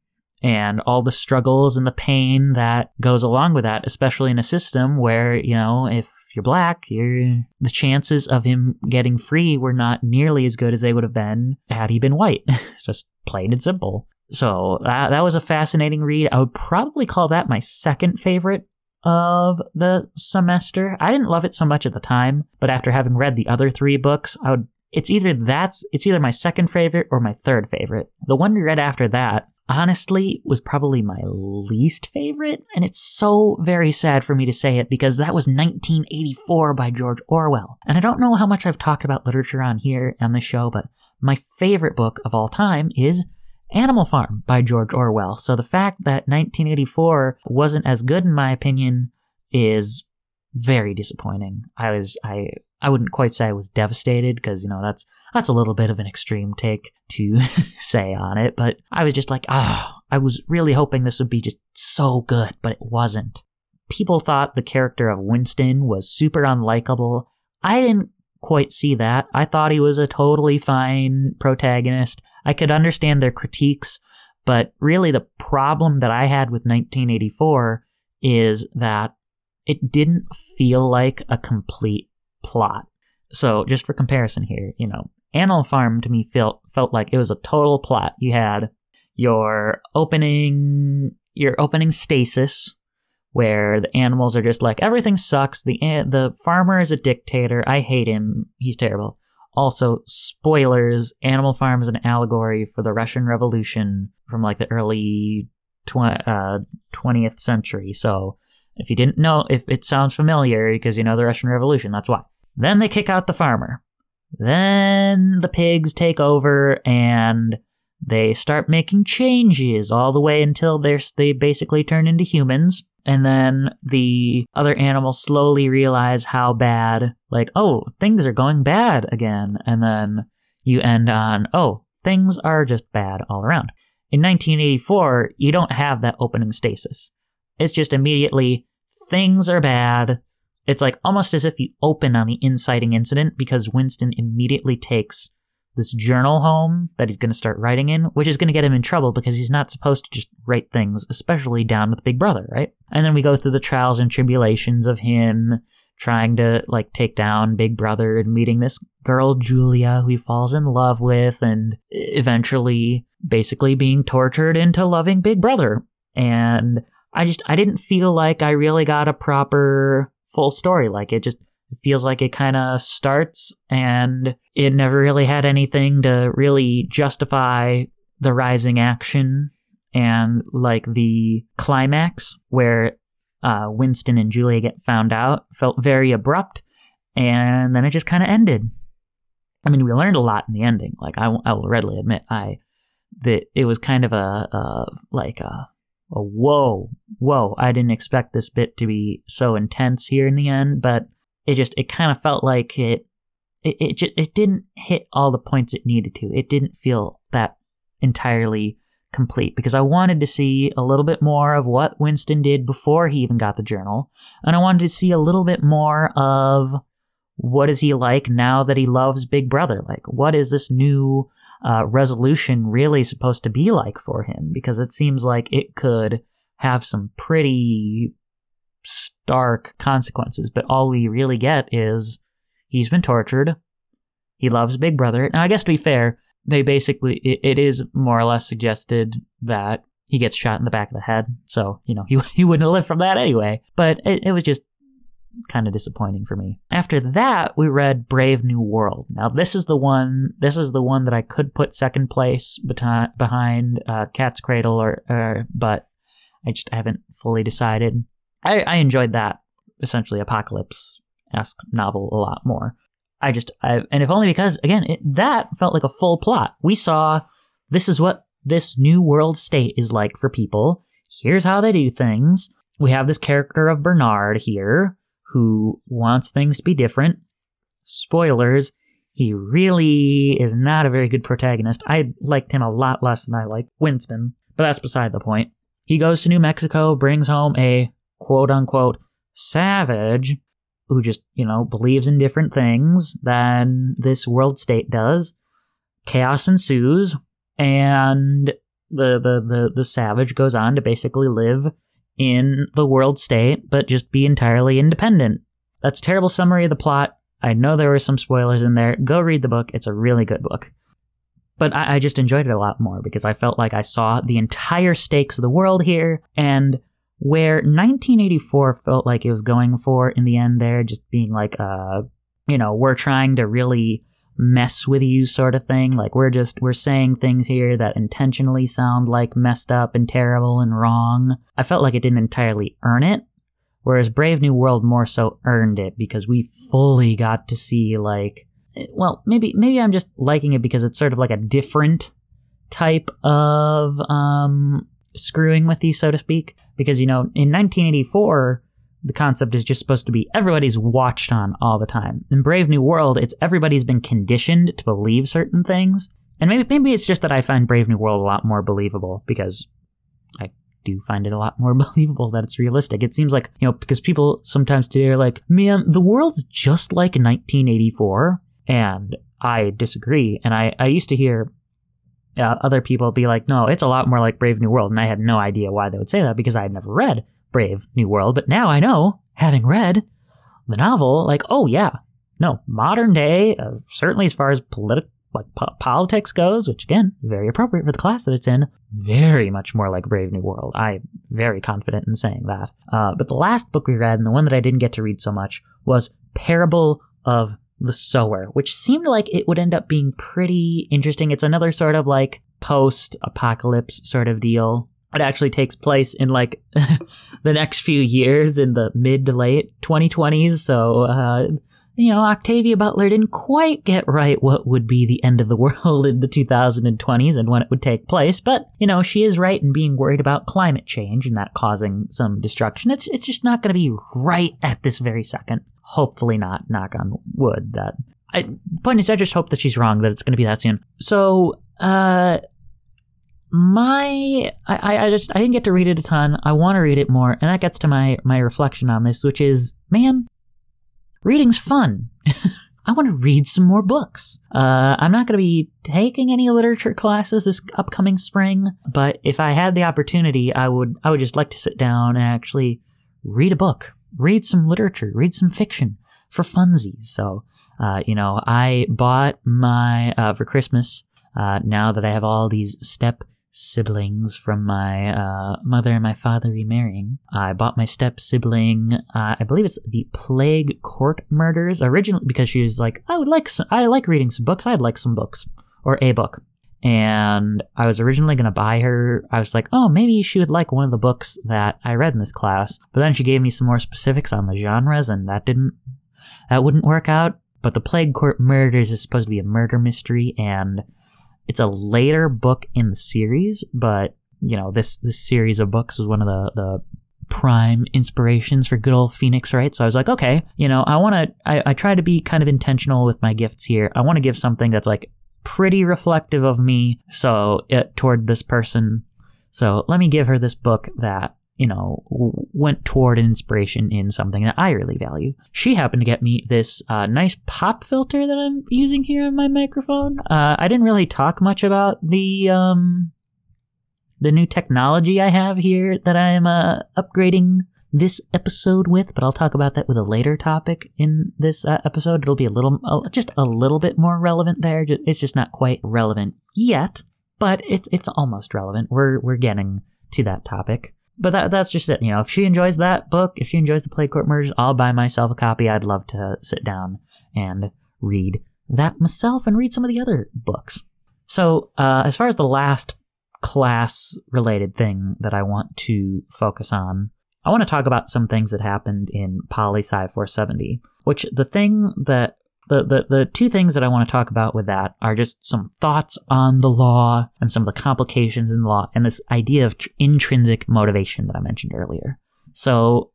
and all the struggles and the pain that goes along with that, especially in a system where, you know, if you're black, you're, the chances of him getting free were not nearly as good as they would have been had he been white. Just plain and simple. So that, that was a fascinating read. I would probably call that my second favorite of the semester. I didn't love it so much at the time, but after having read the other three books, I would it's either that's it's either my second favorite or my third favorite. The one we read after that honestly was probably my least favorite. And it's so very sad for me to say it because that was 1984 by George Orwell. And I don't know how much I've talked about literature on here on the show, but my favorite book of all time is Animal Farm by George Orwell. So the fact that 1984 wasn't as good in my opinion is very disappointing. I was I I wouldn't quite say I was devastated because you know that's that's a little bit of an extreme take to say on it, but I was just like, ah, oh, I was really hoping this would be just so good, but it wasn't. People thought the character of Winston was super unlikable. I didn't quite see that. I thought he was a totally fine protagonist. I could understand their critiques, but really the problem that I had with 1984 is that it didn't feel like a complete plot. So, just for comparison here, you know, Animal Farm to me felt felt like it was a total plot. You had your opening your opening stasis where the animals are just like everything sucks. The the farmer is a dictator. I hate him. He's terrible. Also, spoilers, Animal Farm is an allegory for the Russian Revolution from like the early uh, 20th century. So, if you didn't know, if it sounds familiar because you know the Russian Revolution, that's why. Then they kick out the farmer. Then the pigs take over and they start making changes all the way until they're, they basically turn into humans. And then the other animals slowly realize how bad, like, oh, things are going bad again. And then you end on, oh, things are just bad all around. In 1984, you don't have that opening stasis. It's just immediately things are bad. It's like almost as if you open on the inciting incident because Winston immediately takes this journal home that he's going to start writing in, which is going to get him in trouble because he's not supposed to just write things, especially down with Big Brother, right? And then we go through the trials and tribulations of him trying to like take down Big Brother and meeting this girl Julia who he falls in love with and eventually basically being tortured into loving Big Brother. And I just I didn't feel like I really got a proper full story. Like it just feels like it kind of starts and it never really had anything to really justify the rising action and like the climax where uh, Winston and Julia get found out felt very abrupt, and then it just kind of ended. I mean, we learned a lot in the ending. Like I, I will readily admit, I that it was kind of a, a like a, a Oh, whoa, whoa. I didn't expect this bit to be so intense here in the end, but it just it kind of felt like it it it, just, it didn't hit all the points it needed to. It didn't feel that entirely complete because I wanted to see a little bit more of what Winston did before he even got the journal, and I wanted to see a little bit more of what is he like now that he loves Big Brother? Like, what is this new uh, resolution really supposed to be like for him? Because it seems like it could have some pretty stark consequences, but all we really get is he's been tortured. He loves Big Brother. Now, I guess to be fair, they basically, it, it is more or less suggested that he gets shot in the back of the head. So, you know, he, he wouldn't have lived from that anyway. But it, it was just kind of disappointing for me. After that, we read Brave New World. Now, this is the one. This is the one that I could put second place beti- behind uh, Cat's Cradle, or, or but I just haven't fully decided. I, I enjoyed that essentially apocalypse esque novel a lot more. I just, I, and if only because, again, it, that felt like a full plot. We saw this is what this new world state is like for people. Here's how they do things. We have this character of Bernard here who wants things to be different. Spoilers, he really is not a very good protagonist. I liked him a lot less than I liked Winston, but that's beside the point. He goes to New Mexico, brings home a quote unquote savage who just, you know, believes in different things than this world state does. Chaos ensues, and the, the, the, the savage goes on to basically live in the world state, but just be entirely independent. That's terrible summary of the plot. I know there were some spoilers in there. Go read the book. It's a really good book. But I, I just enjoyed it a lot more because I felt like I saw the entire stakes of the world here and where 1984 felt like it was going for in the end there, just being like, uh, you know, we're trying to really mess with you sort of thing. Like we're just, we're saying things here that intentionally sound like messed up and terrible and wrong. I felt like it didn't entirely earn it. Whereas Brave New World more so earned it because we fully got to see like, well, maybe, maybe I'm just liking it because it's sort of like a different type of, um, screwing with you, so to speak. Because, you know, in 1984, the concept is just supposed to be everybody's watched on all the time. In Brave New World, it's everybody's been conditioned to believe certain things. And maybe maybe it's just that I find Brave New World a lot more believable because I do find it a lot more believable that it's realistic. It seems like, you know, because people sometimes today are like, man, the world's just like 1984. And I disagree. And I, I used to hear uh, other people be like, no, it's a lot more like Brave New World. And I had no idea why they would say that because I had never read Brave New World. But now I know, having read the novel, like, oh yeah, no, modern day, uh, certainly as far as political like po- politics goes, which again, very appropriate for the class that it's in, very much more like Brave New World. I'm very confident in saying that. Uh, but the last book we read, and the one that I didn't get to read so much, was Parable of the Sower, which seemed like it would end up being pretty interesting. It's another sort of like post apocalypse sort of deal. It actually takes place in like the next few years in the mid to late 2020s. So, uh, you know, Octavia Butler didn't quite get right what would be the end of the world in the 2020s and when it would take place. But, you know, she is right in being worried about climate change and that causing some destruction. It's, it's just not going to be right at this very second. Hopefully not, knock on wood, that. I, point is, I just hope that she's wrong, that it's going to be that soon. So, uh, my I, I just I didn't get to read it a ton. I want to read it more, and that gets to my my reflection on this, which is, man, reading's fun. I want to read some more books. Uh, I'm not going to be taking any literature classes this upcoming spring, but if I had the opportunity, I would I would just like to sit down and actually read a book, read some literature, read some fiction for funsies. So, uh, you know, I bought my uh, for Christmas. Uh, now that I have all these step siblings from my uh, mother and my father remarrying. I bought my step sibling. Uh, I believe it's the Plague Court Murders originally because she was like, I would like some, I like reading some books. I'd like some books or a book. and I was originally to buy her. I was like, oh, maybe she would like one of the books that I read in this class. But then she gave me some more specifics on the genres, and that didn't, that wouldn't work out. But the Plague Court Murders is supposed to be a murder mystery, and it's a later book in the series. But you know, this this series of books was one of the the prime inspirations for good old Phoenix Wright. So I was like, okay, you know, I want to, I, I try to be kind of intentional with my gifts here. I want to give something that's like pretty reflective of me. So it, toward this person. So let me give her this book that, you know, went toward an inspiration in something that I really value. She happened to get me this uh, nice pop filter that I'm using here on my microphone. Uh, I didn't really talk much about the, um, the new technology I have here that I'm uh, upgrading this episode with, but I'll talk about that with a later topic in this uh, episode. It'll be a little, just a little bit more relevant there. It's just not quite relevant yet, but it's it's almost relevant. We're we're getting to that topic. But that, that's just it. You know, if she enjoys that book, if she enjoys the Plague Court Murders, I'll buy myself a copy. I'd love to sit down and read that myself and read some of the other books. So, uh, as far as the last class related thing that I want to focus on I want to talk about some things that happened in Poli Sci 470, which the thing that the, the, the two things that I want to talk about with that are just some thoughts on the law and some of the complications in the law and this idea of tr- intrinsic motivation that I mentioned earlier. So,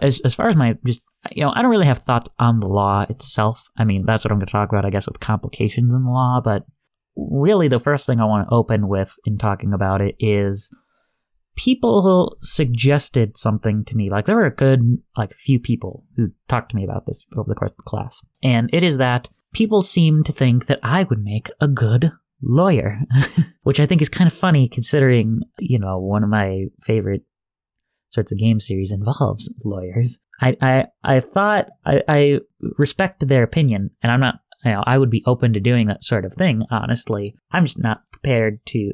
as, as far as my just, you know, I don't really have thoughts on the law itself. I mean, that's what I'm going to talk about, I guess, with complications in the law, but really the first thing I want to open with in talking about it is people suggested something to me. Like there were a good like few people who talked to me about this over the course of the class. And it is that people seem to think that I would make a good lawyer, which I think is kind of funny considering, you know, one of my favorite sorts of game series involves lawyers. I I, I thought I, I respected their opinion and I'm not you know, I would be open to doing that sort of thing, honestly. I'm just not prepared to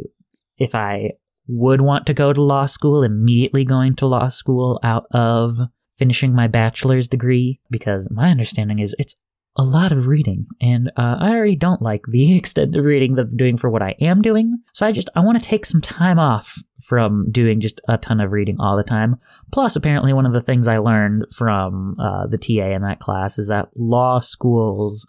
if I would want to go to law school, immediately going to law school out of finishing my bachelor's degree, because my understanding is it's a lot of reading, and uh, I already don't like the extent of reading that I'm doing for what I am doing. So I just I want to take some time off from doing just a ton of reading all the time. Plus, apparently, one of the things I learned from uh, the TA in that class is that law schools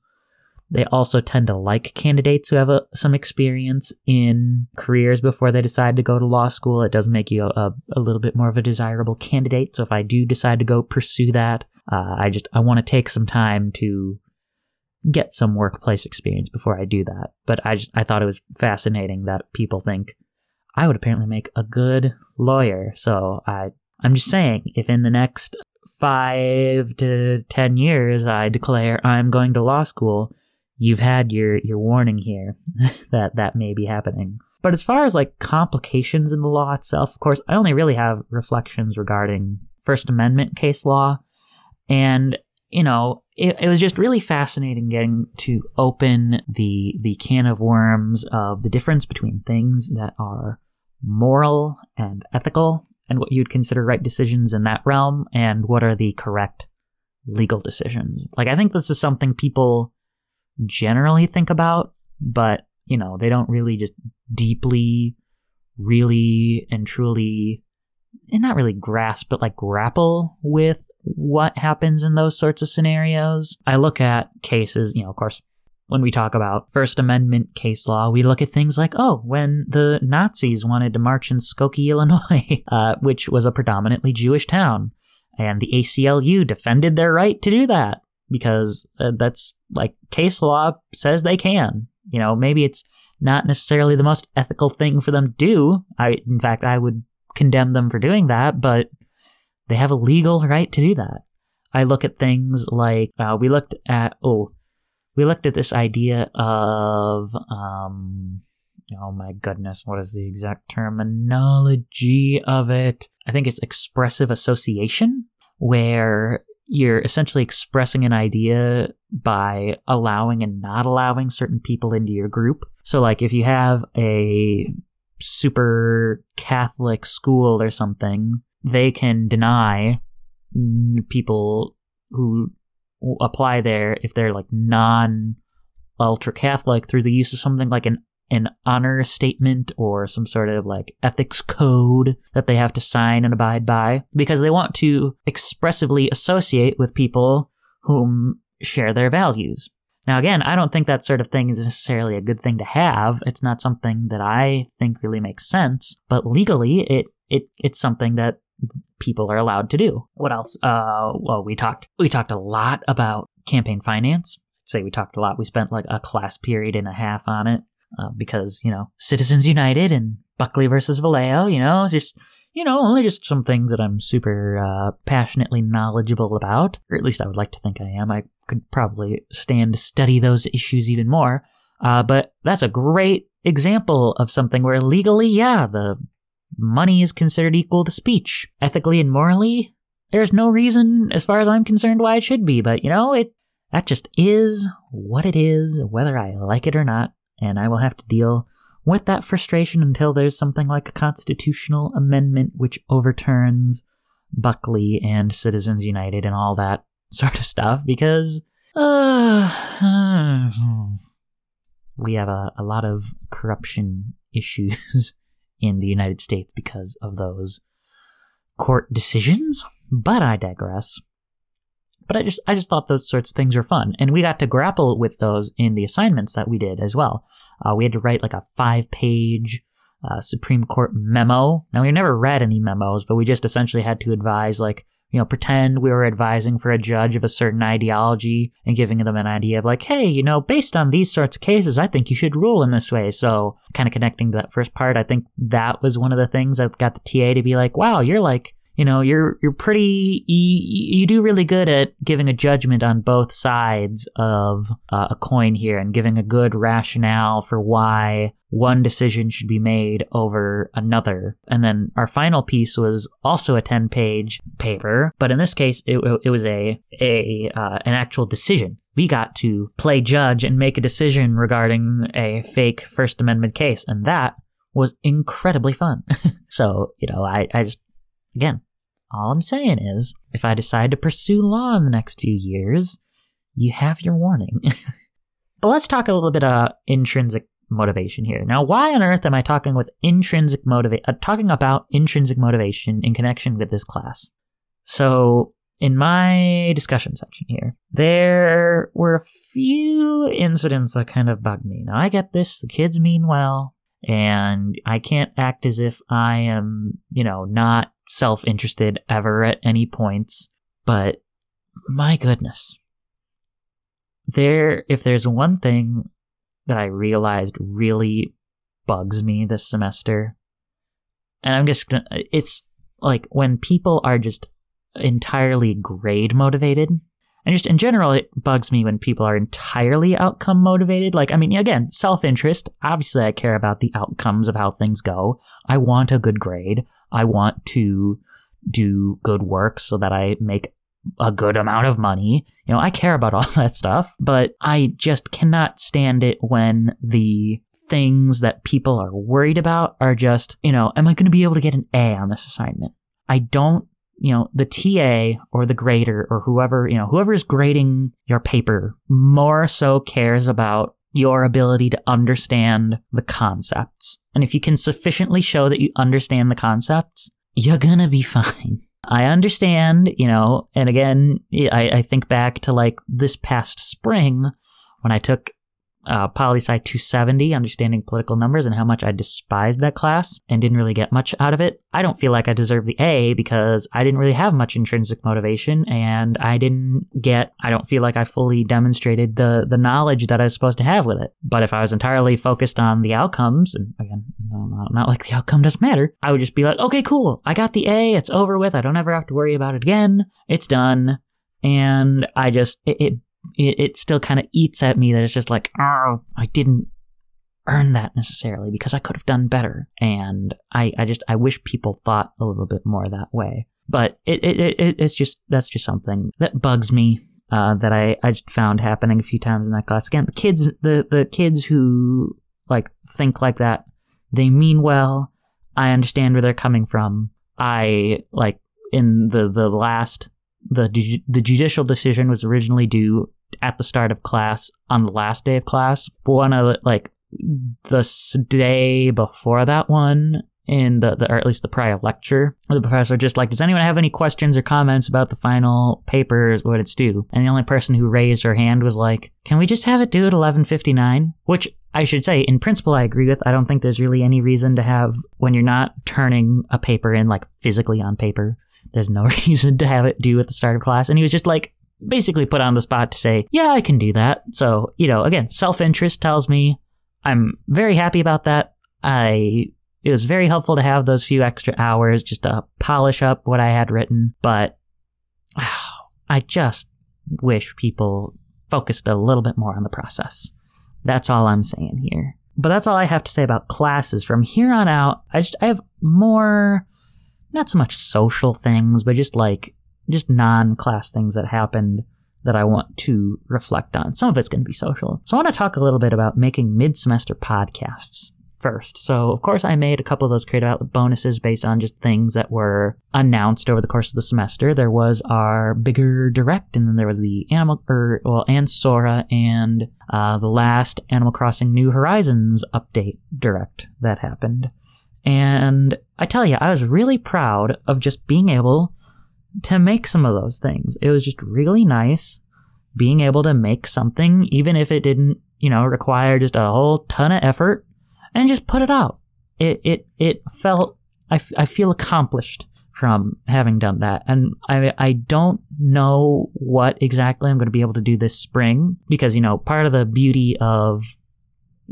they also tend to like candidates who have a, some experience in careers before they decide to go to law school. It does make you a, a little bit more of a desirable candidate. So if I do decide to go pursue that, uh, I just I want to take some time to get some workplace experience before I do that. But I just I thought it was fascinating that people think I would apparently make a good lawyer. So I I'm just saying if in the next five to ten years I declare I'm going to law school, you've had your your warning here that that may be happening. But as far as like complications in the law itself, of course, I only really have reflections regarding First Amendment case law. And, you know, it, it was just really fascinating getting to open the the can of worms of the difference between things that are moral and ethical and what you'd consider right decisions in that realm and what are the correct legal decisions. Like I think this is something people generally think about, but you know, they don't really just deeply, really and truly, and not really grasp, but like grapple with what happens in those sorts of scenarios. I look at cases, you know, of course, when we talk about First Amendment case law, we look at things like, oh, when the Nazis wanted to march in Skokie, Illinois, uh, which was a predominantly Jewish town, and the ACLU defended their right to do that because uh, that's like case law says they can. You know, maybe it's not necessarily the most ethical thing for them to do. I, in fact, I would condemn them for doing that, but they have a legal right to do that. I look at things like uh, we looked at oh, we looked at this idea of um, oh my goodness, what is the exact terminology of it? I think it's expressive association, where you're essentially expressing an idea by allowing and not allowing certain people into your group. So, like, if you have a super Catholic school or something, they can deny people who apply there if they're like non ultra Catholic through the use of something like an an honor statement or some sort of like ethics code that they have to sign and abide by because they want to expressively associate with people whom share their values. Now, again, I don't think that sort of thing is necessarily a good thing to have. It's not something that I think really makes sense, but legally, it it it's something that people are allowed to do. What else? Uh, well, we talked we talked a lot about campaign finance. say we talked a lot. We spent like a class period and a half on it uh, because you know Citizens United and Buckley versus Valeo. You know, just you know, only just some things that I'm super uh, passionately knowledgeable about, or at least I would like to think I am. I could probably stand to study those issues even more. Uh, but that's a great example of something where legally, yeah, the money is considered equal to speech. Ethically and morally, there's no reason, as far as I'm concerned, why it should be. But you know, it that just is what it is, whether I like it or not, and I will have to deal with that frustration until there's something like a constitutional amendment which overturns Buckley and Citizens United and all that sort of stuff because uh, we have a, a lot of corruption issues in the United States because of those court decisions. But I digress. But I just I just thought those sorts of things are fun, and we got to grapple with those in the assignments that we did as well. Uh, we had to write like a five page uh, Supreme Court memo. Now we never read any memos, but we just essentially had to advise like you know, pretend we were advising for a judge of a certain ideology and giving them an idea of like, hey, you know, based on these sorts of cases, I think you should rule in this way. So, kind of connecting to that first part, I think that was one of the things that got the TA to be like, wow, you're like you know you're you're pretty you, you do really good at giving a judgment on both sides of uh, a coin here and giving a good rationale for why one decision should be made over another. And then our final piece was also a 10 page paper but in this case it, it was a a uh, an actual decision. We got to play judge and make a decision regarding a fake first amendment case and that was incredibly fun. So you know i i just Again, all I'm saying is, if I decide to pursue law in the next few years, you have your warning. but let's talk a little bit of intrinsic motivation here. Now, why on earth am I talking with intrinsic motivate uh, talking about intrinsic motivation in connection with this class? So, in my discussion section here, there were a few incidents that kind of bugged me. Now, I get this, the kids mean well, and I can't act as if I am, you know, not self interested ever at any points, but my goodness. There, if there's one thing that I realized really bugs me this semester, and I'm just gonna, it's like when people are just entirely grade motivated. And just in general, it bugs me when people are entirely outcome motivated. Like, I mean, again, self interest. Obviously, I care about the outcomes of how things go. I want a good grade. I want to do good work so that I make a good amount of money. You know, I care about all that stuff, but I just cannot stand it when the things that people are worried about are just, you know, am I going to be able to get an A on this assignment? I don't, you know, the TA or the grader or whoever, you know, whoever is grading your paper more so cares about your ability to understand the concepts. And if you can sufficiently show that you understand the concepts, you're gonna be fine. I understand, you know, and again, I, I think back to like this past spring when I took uh, Poli Sci 270, understanding political numbers, and how much I despised that class and didn't really get much out of it. I don't feel like I deserve the A because I didn't really have much intrinsic motivation, and I didn't get. I don't feel like I fully demonstrated the the knowledge that I was supposed to have with it. But if I was entirely focused on the outcomes, and again, not, not like the outcome doesn't matter, I would just be like, okay, cool, I got the A, it's over with, I don't ever have to worry about it again, it's done. And I just, it, it it, it still kind of eats at me that it's just like, oh, I didn't earn that necessarily because I could have done better. And I, I just, I wish people thought a little bit more that way. But it, it, it it's just, that's just something that bugs me. Uh, that I, I just found happening a few times in that class. Again, the kids, the, the kids who like think like that, they mean well. I understand where they're coming from. I like in the, the last the the judicial decision was originally due at the start of class on the last day of class. But one of the, like the day before that one in the, the or at least the prior lecture the professor just like does anyone have any questions or comments about the final paper what it's due? And the only person who raised her hand was like can we just have it due at 11.59 which i should say in principle i agree with. I don't think there's really any reason to have when you're not turning a paper in like physically on paper there's no reason to have it due at the start of class and he was just like basically put on the spot to say yeah i can do that so you know again self-interest tells me i'm very happy about that i it was very helpful to have those few extra hours just to polish up what I had written, but oh, I just wish people focused a little bit more on the process. That's all I'm saying here. But that's all I have to say about classes. From here on out, I just I have more not so much social things, but just like just non-class things that happened that I want to reflect on. Some of it's going to be social. So I want to talk a little bit about making mid-semester podcasts first. So, of course, I made a couple of those creative outlet bonuses based on just things that were announced over the course of the semester. There was our bigger direct, and then there was the Animal, or, er, well, and Sora, and uh, the last Animal Crossing New Horizons update direct that happened. And I tell you, I was really proud of just being able to make some of those things. It was just really nice being able to make something, even if it didn't, you know, require just a whole ton of effort and just put it out. It it it felt I, f- I feel accomplished from having done that, and I I don't know what exactly I'm going to be able to do this spring because you know part of the beauty of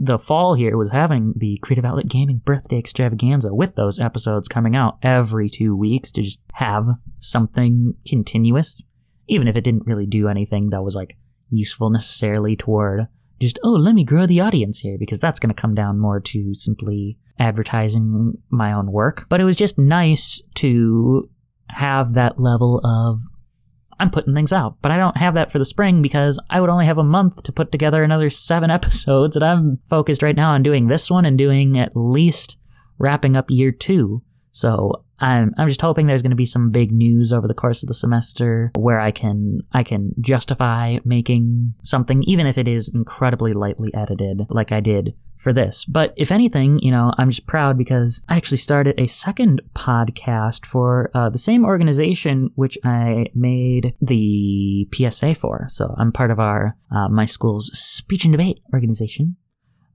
the fall here was having the Creative Outlet Gaming Birthday Extravaganza with those episodes coming out every two weeks to just have something continuous, even if it didn't really do anything that was like useful necessarily toward just, oh, let me grow the audience here, because that's going to come down more to simply advertising my own work. But it was just nice to have that level of I'm putting things out. But I don't have that for the spring because I would only have a month to put together another seven episodes. And I'm focused right now on doing this one and doing at least wrapping up year two. So I'm I'm just hoping there's going to be some big news over the course of the semester where I can I can justify making something even if it is incredibly lightly edited like I did for this. But if anything, you know, I'm just proud because I actually started a second podcast for uh, the same organization which I made the PSA for. So I'm part of our uh, my school's speech and debate organization.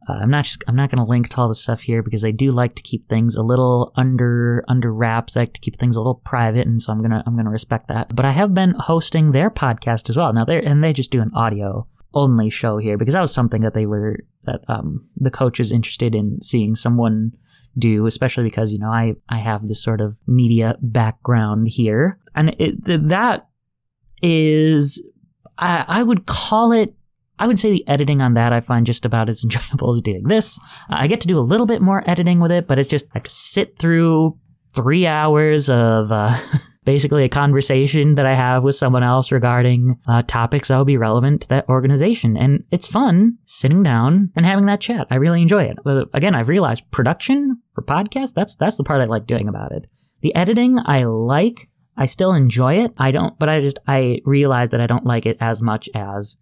Uh, I'm not I'm not going to link to all the stuff here because I do like to keep things a little under under wraps. I like to keep things a little private, and so I'm gonna I'm gonna respect that. But I have been hosting their podcast as well. Now they and they just do an audio only show here because that was something that they were that um, the coach is interested in seeing someone do, especially because you know I I have this sort of media background here, and it, that is I, I would call it I would say the editing on that I find just about as enjoyable as doing this. Uh, I get to do a little bit more editing with it, but it's just I have to sit through three hours of uh, basically a conversation that I have with someone else regarding uh, topics that will be relevant to that organization. And it's fun sitting down and having that chat. I really enjoy it. But again, I've realized production for podcasts, that's, that's the part I like doing about it. The editing, I like. I still enjoy it. I don't, but I just, I realize that I don't like it as much as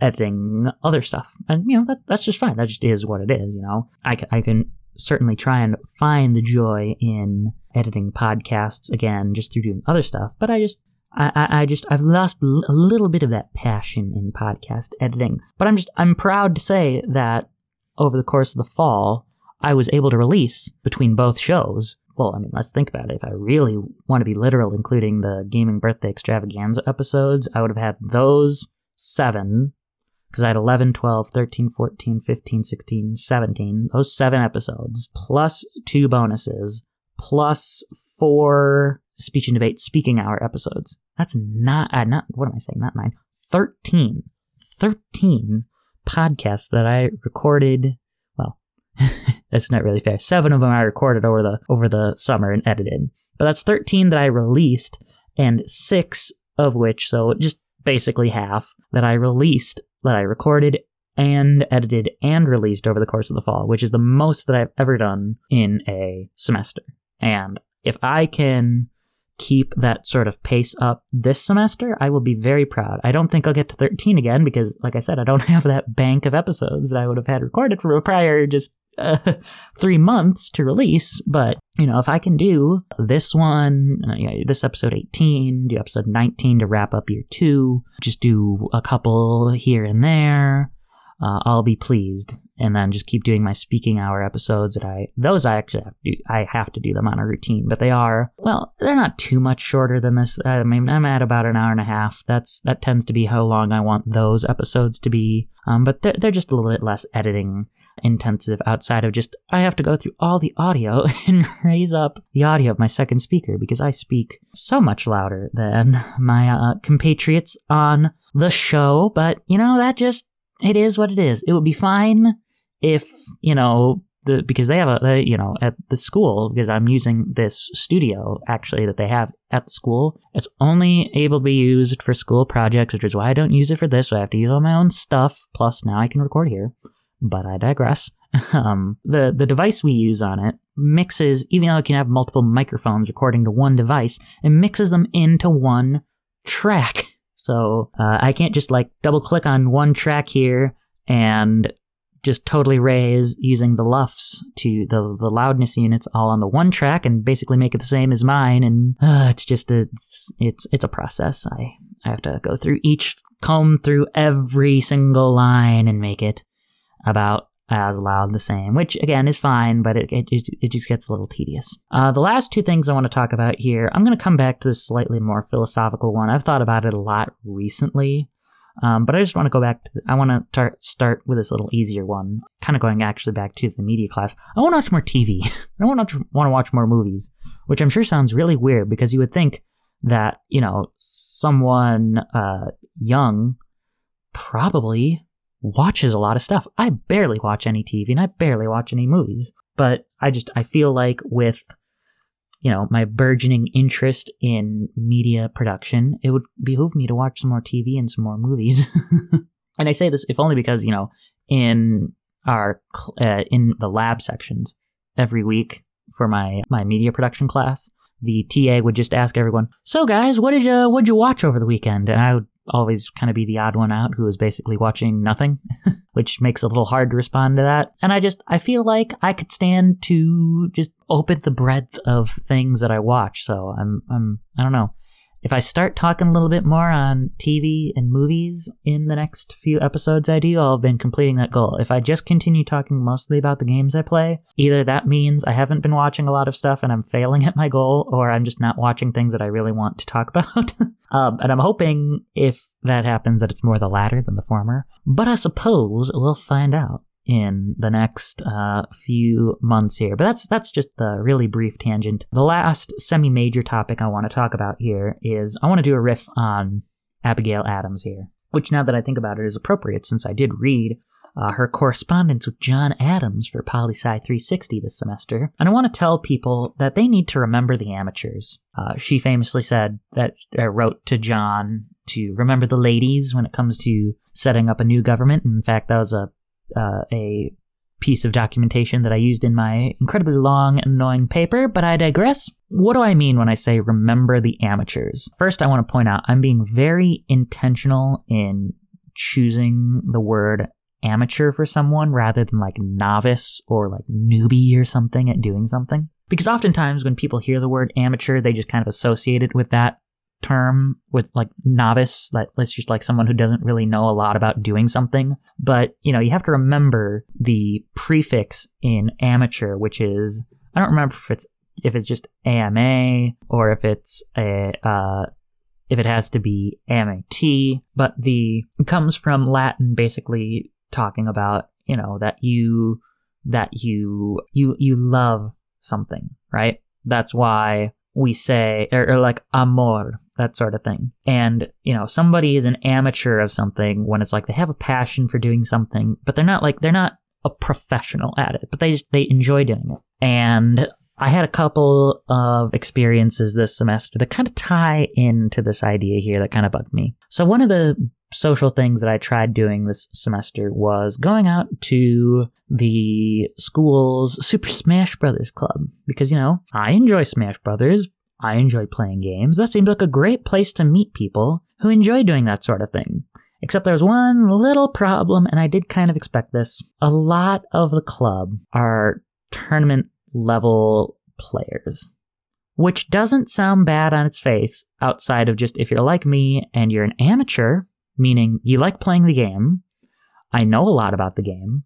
editing other stuff. And, you know, that, that's just fine. That just is what it is, you know. I I can certainly try and find the joy in editing podcasts again just through doing other stuff, but I just, I, I, just, I've lost a little bit of that passion in podcast editing. But I'm just, I'm proud to say that over the course of the fall, I was able to release between both shows. Well, I mean, let's think about it. If I really want to be literal, including the gaming birthday extravaganza episodes, I would have had those seven because I had 11, 12, 13, 14, 15, 16, 17, those seven episodes, plus two bonuses, plus four speech and debate speaking hour episodes. That's not, uh, not, what am I saying? Not nine. 13. 13 podcasts that I recorded. Well, that's not really fair. Seven of them I recorded over the, over the summer and edited. But that's 13 that I released and six of which, so just basically half, that I released that I recorded and edited and released over the course of the fall, which is the most that I've ever done in a semester. And if I can keep that sort of pace up this semester, I will be very proud. I don't think I'll get to 13 again because, like I said, I don't have that bank of episodes that I would have had recorded from a prior just uh, three months to release. But, you know, if I can do this one, uh, you know, this episode 18, do episode 19 to wrap up year two, just do a couple here and there, uh, I'll be pleased and then just keep doing my speaking hour episodes that I those I actually have to do, I have to do them on a routine, but they are well, they're not too much shorter than this. I mean, I'm at about an hour and a half. That's that tends to be how long I want those episodes to be. Um, but they're they're just a little bit less editing intensive outside of just I have to go through all the audio and raise up the audio of my second speaker because I speak so much louder than my uh, compatriots on the show. But you know that just it is what it is. It would be fine if you know the because they have a they, you know at the school because I'm using this studio actually that they have at the school. It's only able to be used for school projects, which is why I don't use it for this. So I have to use all my own stuff. Plus now I can record here, but I digress. um, the the device we use on it mixes even though it can have multiple microphones recording to one device, it mixes them into one track. So uh, I can't just like double click on one track here and just totally raise using the LUFS to the the loudness units all on the one track and basically make it the same as mine. And uh, it's just a, it's it's it's a process. I I have to go through each comb through every single line and make it about as loud the same, which again is fine, but it, it, it just gets a little tedious. Uh, the last two things I want to talk about here, I'm going to come back to this slightly more philosophical one. I've thought about it a lot recently. Um, but I just want to go back to, I want to tar- start with this little easier one, kind of going actually back to the media class. I want to watch more TV. I want to want to watch more movies, which I'm sure sounds really weird because you would think that, you know, someone uh, young probably watches a lot of stuff. I barely watch any TV and I barely watch any movies, but I just, I feel like with you know, my burgeoning interest in media production, it would behoove me to watch some more TV and some more movies. and I say this if only because, you know, in our uh, in the lab sections every week for my my media production class, the TA would just ask everyone, "So guys, what did you what did you watch over the weekend?" And I would always kind of be the odd one out who is basically watching nothing, which makes it a little hard to respond to that. And I just, I feel like I could stand to just open the breadth of things that I watch. So I'm, I'm, I don't know if I start talking a little bit more on TV and movies in the next few episodes I do, I'll have been completing that goal. If I just continue talking mostly about the games I play, either that means I haven't been watching a lot of stuff and I'm failing at my goal, or I'm just not watching things that I really want to talk about. um, and I'm hoping if that happens that it's more the latter than the former. But I suppose we'll find out in the next uh, few months here. But that's that's just the really brief tangent. The last semi-major topic I want to talk about here is I want to do a riff on Abigail Adams here, which now that I think about it is appropriate since I did read uh, her correspondence with John Adams for PoliSci 360 this semester. And I want to tell people that they need to remember the amateurs. Uh, she famously said that, uh, wrote to John to remember the ladies when it comes to setting up a new government. In fact, that was a uh, a piece of documentation that I used in my incredibly long annoying paper, but I digress. What do I mean when I say remember the amateurs? First, I want to point out I'm being very intentional in choosing the word amateur for someone rather than like novice or like newbie or something at doing something. Because oftentimes when people hear the word amateur, they just kind of associate it with that term with like novice like let's just like someone who doesn't really know a lot about doing something but you know you have to remember the prefix in amateur which is i don't remember if it's if it's just ama or if it's a uh if it has to be AMAT, but the comes from Latin basically talking about, you know, that you that you you you love something, right? That's why we say or, or like amor that sort of thing. And, you know, somebody is an amateur of something when it's like they have a passion for doing something, but they're not like, they're not a professional at it, but they just, they enjoy doing it. And I had a couple of experiences this semester that kind of tie into this idea here that kind of bugged me. So one of the social things that I tried doing this semester was going out to the school's Super Smash Brothers club because you know, I enjoy Smash Brothers, I enjoy playing games. That seems like a great place to meet people who enjoy doing that sort of thing. Except there's one little problem, and I did kind of expect this. A lot of the club are tournament level players, which doesn't sound bad on its face outside of just if you're like me and you're an amateur, meaning you like playing the game. I know a lot about the game,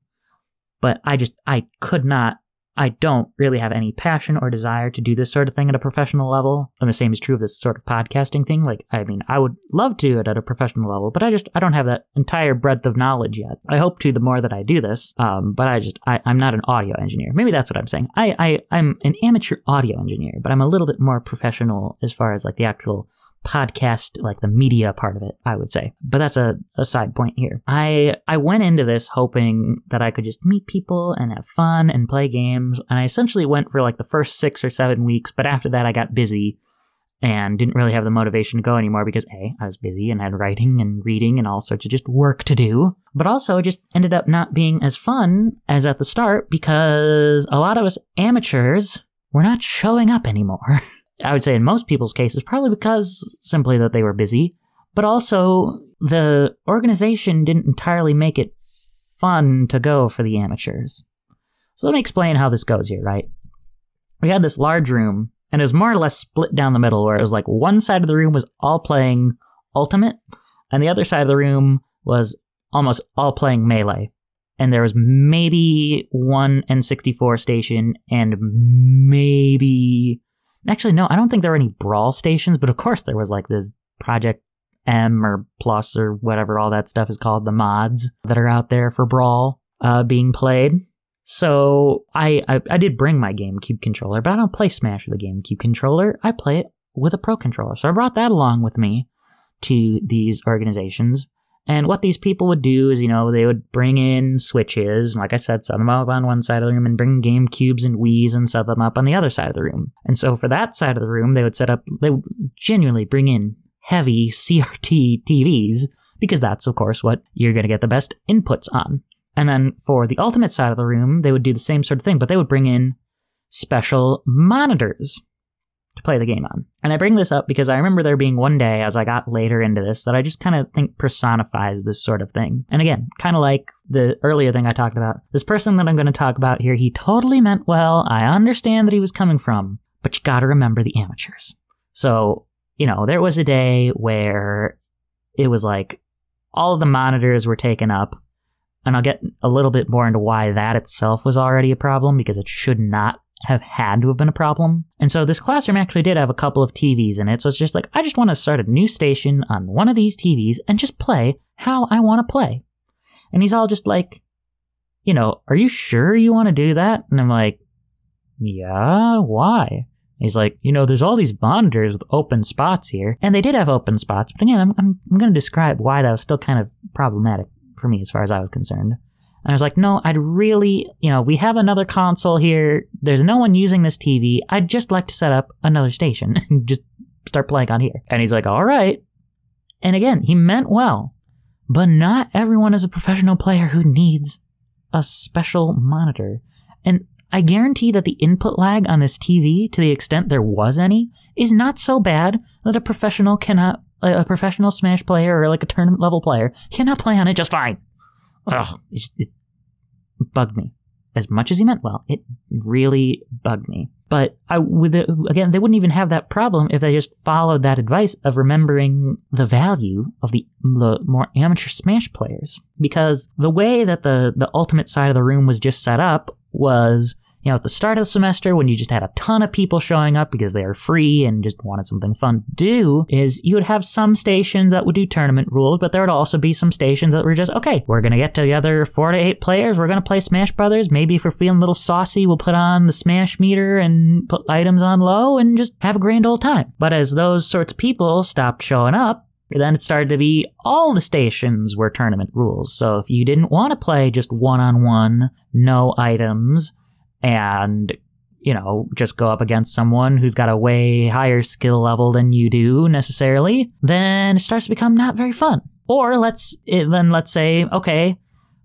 but I just, I could not I don't really have any passion or desire to do this sort of thing at a professional level. And the same is true of this sort of podcasting thing. Like, I mean, I would love to do it at a professional level, but I just, I don't have that entire breadth of knowledge yet. I hope to the more that I do this. Um, but I just, I, I'm not an audio engineer. Maybe that's what I'm saying. I, I, I'm an amateur audio engineer, but I'm a little bit more professional as far as like the actual podcast like the media part of it i would say. But that's a, a side point here. I i went into this hoping that i could just meet people and have fun and play games. And i essentially went for like the first six or seven weeks but after that i got busy and didn't really have the motivation to go anymore because a i was busy and had writing and reading and all sorts of just work to do but also it just ended up not being as fun as at the start because a lot of us amateurs were not showing up anymore I would say in most people's cases, probably because simply that they were busy, but also the organization didn't entirely make it fun to go for the amateurs. So let me explain how this goes here, right? We had this large room, and it was more or less split down the middle, where it was like one side of the room was all playing Ultimate, and the other side of the room was almost all playing Melee. And there was maybe one N64 station and maybe Actually, no, I don't think there were any brawl stations, but of course there was like this Project M or Plus or whatever all that stuff is called, the mods that are out there for brawl uh, being played. So I, I, I did bring my GameCube controller, but I don't play Smash with a GameCube controller. I play it with a Pro controller. So I brought that along with me to these organizations. And what these people would do is, you know, they would bring in switches, and like I said, set them up on one side of the room and bring Game Cubes and Wii's and set them up on the other side of the room. And so for that side of the room, they would set up, they would genuinely bring in heavy CRT TVs, because that's, of course, what you're going to get the best inputs on. And then for the ultimate side of the room, they would do the same sort of thing, but they would bring in special monitors to play the game on. And I bring this up because I remember there being one day as I got later into this that I just kind of think personifies this sort of thing. And again, kind of like the earlier thing I talked about, this person that I'm going to talk about here, he totally meant well. I understand that he was coming from, but you got to remember the amateurs. So, you know, there was a day where it was like all of the monitors were taken up. And I'll get a little bit more into why that itself was already a problem because it should not have had to have been a problem. And so this classroom actually did have a couple of TVs in it. So it's just like, I just want to start a new station on one of these TVs and just play how I want to play. And he's all just like, you know, are you sure you want to do that? And I'm like, yeah, why? He's like, you know, there's all these monitors with open spots here. And they did have open spots. But again, I'm, I'm, I'm going to describe why that was still kind of problematic for me as far as I was concerned. And I was like, no, I'd really, you know, we have another console here. There's no one using this TV. I'd just like to set up another station and just start playing on here. And he's like, all right. And again, he meant well, but not everyone is a professional player who needs a special monitor. And I guarantee that the input lag on this TV, to the extent there was any, is not so bad that a professional cannot, a professional Smash player or like a tournament level player cannot play on it just fine. Ugh, it, just, it bugged me. As much as he meant well, it really bugged me. But I, with it, again, they wouldn't even have that problem if they just followed that advice of remembering the value of the, the more amateur Smash players. Because the way that the, the ultimate side of the room was just set up was you know, at the start of the semester when you just had a ton of people showing up because they were free and just wanted something fun to do, is you would have some stations that would do tournament rules, but there would also be some stations that were just, okay, we're gonna get together four to eight players, we're gonna play Smash Brothers. Maybe if we're feeling a little saucy, we'll put on the Smash meter and put items on low and just have a grand old time. But as those sorts of people stopped showing up, then it started to be all the stations were tournament rules. So if you didn't want to play just one on one, no items, and you know, just go up against someone who's got a way higher skill level than you do necessarily, then it starts to become not very fun. Or let's then let's say, okay,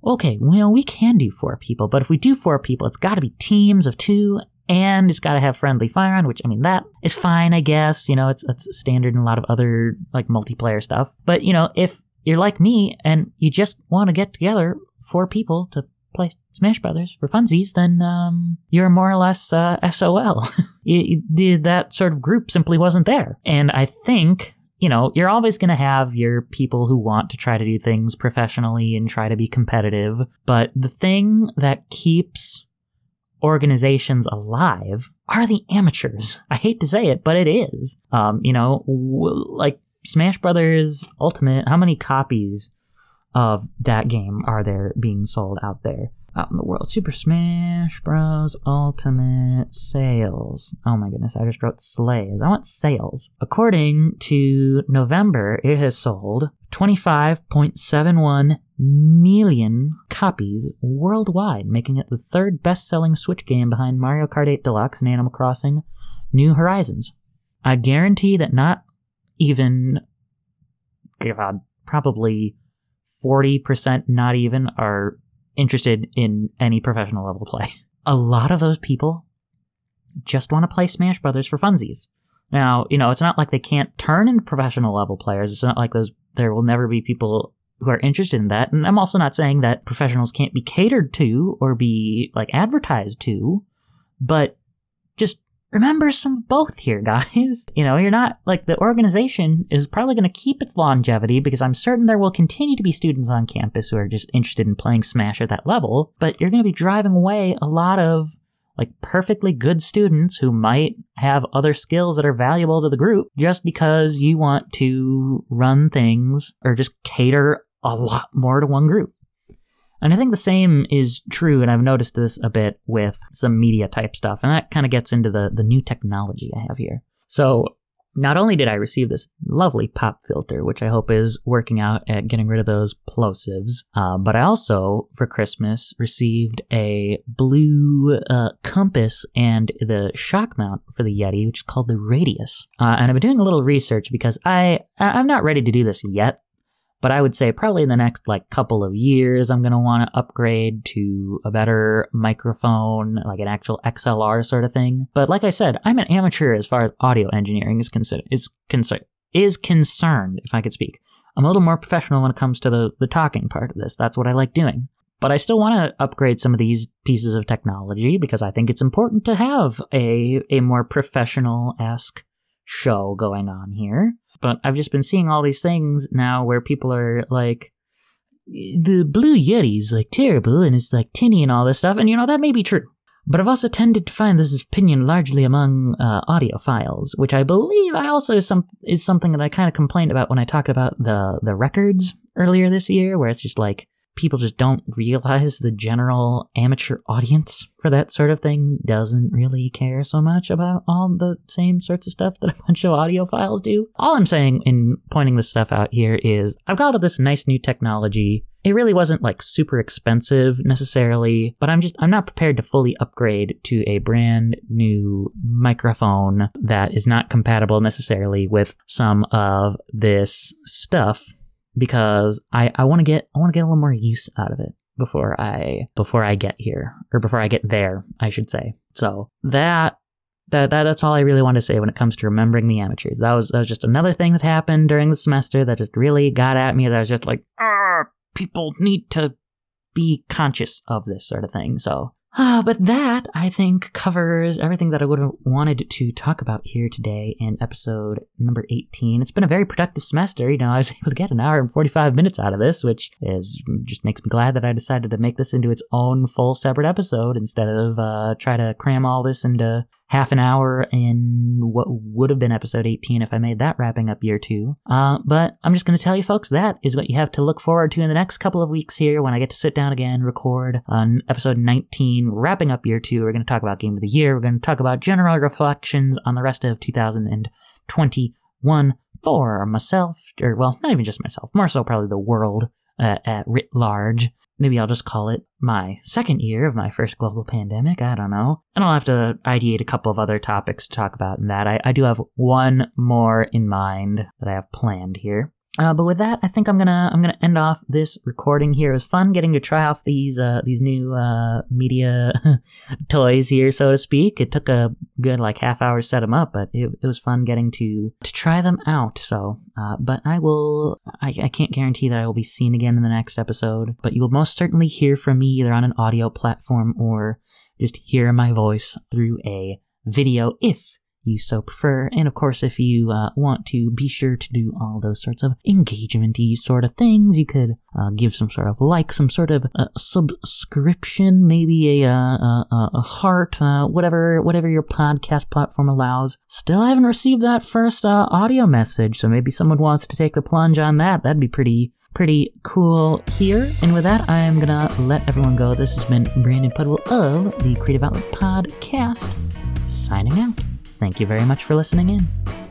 okay, well we can do four people, but if we do four people, it's got to be teams of two and it's got to have friendly fire on, which I mean that is fine, I guess. You know, it's it's standard in a lot of other like multiplayer stuff. But you know, if you're like me and you just want to get together four people to play Smash Brothers for funsies, then um, you're more or less uh, SOL. it, it, that sort of group simply wasn't there, and I think you know, you're always going to have your people who want to try to do things professionally and try to be competitive. But the thing that keeps organizations alive are the amateurs. I hate to say it, but it is. Um, you know, like Smash Brothers Ultimate, how many copies of that game are there being sold out there? out in the world. Super Smash Bros. Ultimate sales. Oh my goodness, I just wrote slays. I want sales. According to November, it has sold 25.71 million copies worldwide, making it the third best selling Switch game behind Mario Kart 8 Deluxe and Animal Crossing New Horizons. I guarantee that not even, God, probably 40%, not even, are interested in any professional level play. A lot of those people just want to play Smash Brothers for funsies. Now, you know, it's not like they can't turn into professional level players. It's not like those there will never be people who are interested in that. And I'm also not saying that professionals can't be catered to or be like advertised to, but just remember some both here, guys. You know, you're not like the organization is probably going to keep its longevity because I'm certain there will continue to be students on campus who are just interested in playing Smash at that level, but you're going to be driving away a lot of like perfectly good students who might have other skills that are valuable to the group just because you want to run things or just cater a lot more to one group. And I think the same is true, and I've noticed this a bit with some media type stuff, and that kind of gets into the, the new technology I have here. So, not only did I receive this lovely pop filter, which I hope is working out at getting rid of those plosives, uh, but I also, for Christmas, received a blue uh, compass and the shock mount for the Yeti, which is called the Radius. Uh, and I've been doing a little research because I I'm not ready to do this yet, but I would say probably in the next like couple of years, I'm going to want to upgrade to a better microphone, like an actual XLR sort of thing. But like I said, I'm an amateur as far as audio engineering is considered is concerned is concerned. If I could speak, I'm a little more professional when it comes to the the talking part of this. That's what I like doing. But I still want to upgrade some of these pieces of technology because I think it's important to have a a more professional esque show going on here. But I've just been seeing all these things now where people are like, the Blue Yeti's like terrible and it's like tinny and all this stuff, and you know, that may be true. But I've also tended to find this opinion largely among uh, audiophiles, which I believe I also is some is something that I kind of complained about when I talked about the the records earlier this year, where it's just like people just don't realize the general amateur audience for that sort of thing doesn't really care so much about all the same sorts of stuff that a bunch of audiophiles do. All I'm saying in pointing this stuff out here is I've got all this nice new technology. It really wasn't like super expensive necessarily, but I'm just I'm not prepared to fully upgrade to a brand new microphone that is not compatible necessarily with some of this stuff because I, I want to get I want to get a little more use out of it before I before I get here or before I get there, I should say. So that that, that that's all I really want to say when it comes to remembering the amateurs. That was that was just another thing that happened during the semester that just really got at me. That I was just like, ah, people need to be conscious of this sort of thing. So uh, but that, I think, covers everything that I would have wanted to talk about here today in episode number 18. It's been a very productive semester. You know, I was able to get an hour and 45 minutes out of this, which is just makes me glad that I decided to make this into its own full separate episode instead of uh, try to cram all this into half an hour in what would have been episode 18 if I made that wrapping up year two. Uh, but I'm just going to tell you folks that is what you have to look forward to in the next couple of weeks here when I get to sit down again, record on episode 19, wrapping up year two. We're going to talk about game of the year. We're going to talk about general reflections on the rest of 2021 for myself, or well, not even just myself, more so probably the world uh, at writ large. Maybe I'll just call it my second year of my first global pandemic. I don't know. And I'll have to ideate a couple of other topics to talk about in that. I, I do have one more in mind that I have planned here. Uh, but with that, I think I'm gonna I'm gonna end off this recording here. It was fun getting to try off these uh, these new uh, media toys here, so to speak. It took a good like half hour to set them up, but it, it was fun getting to to try them out. So, uh, but I will I, I can't guarantee that I will be seen again in the next episode, but you will most certainly hear from me either on an audio platform or just hear my voice through a video if you so prefer. And of course, if you uh, want to be sure to do all those sorts of engagementy sort of things, you could uh, give some sort of like, some sort of uh, subscription, maybe a, uh, a, a heart, uh, whatever whatever your podcast platform allows. Still I haven't received that first uh, audio message, so maybe someone wants to take the plunge on that. That'd be pretty pretty cool here. And with that, I am gonna let everyone go. This has been Brandon Pudwell of the Creative Outlet Podcast, signing out. Thank you very much for listening in.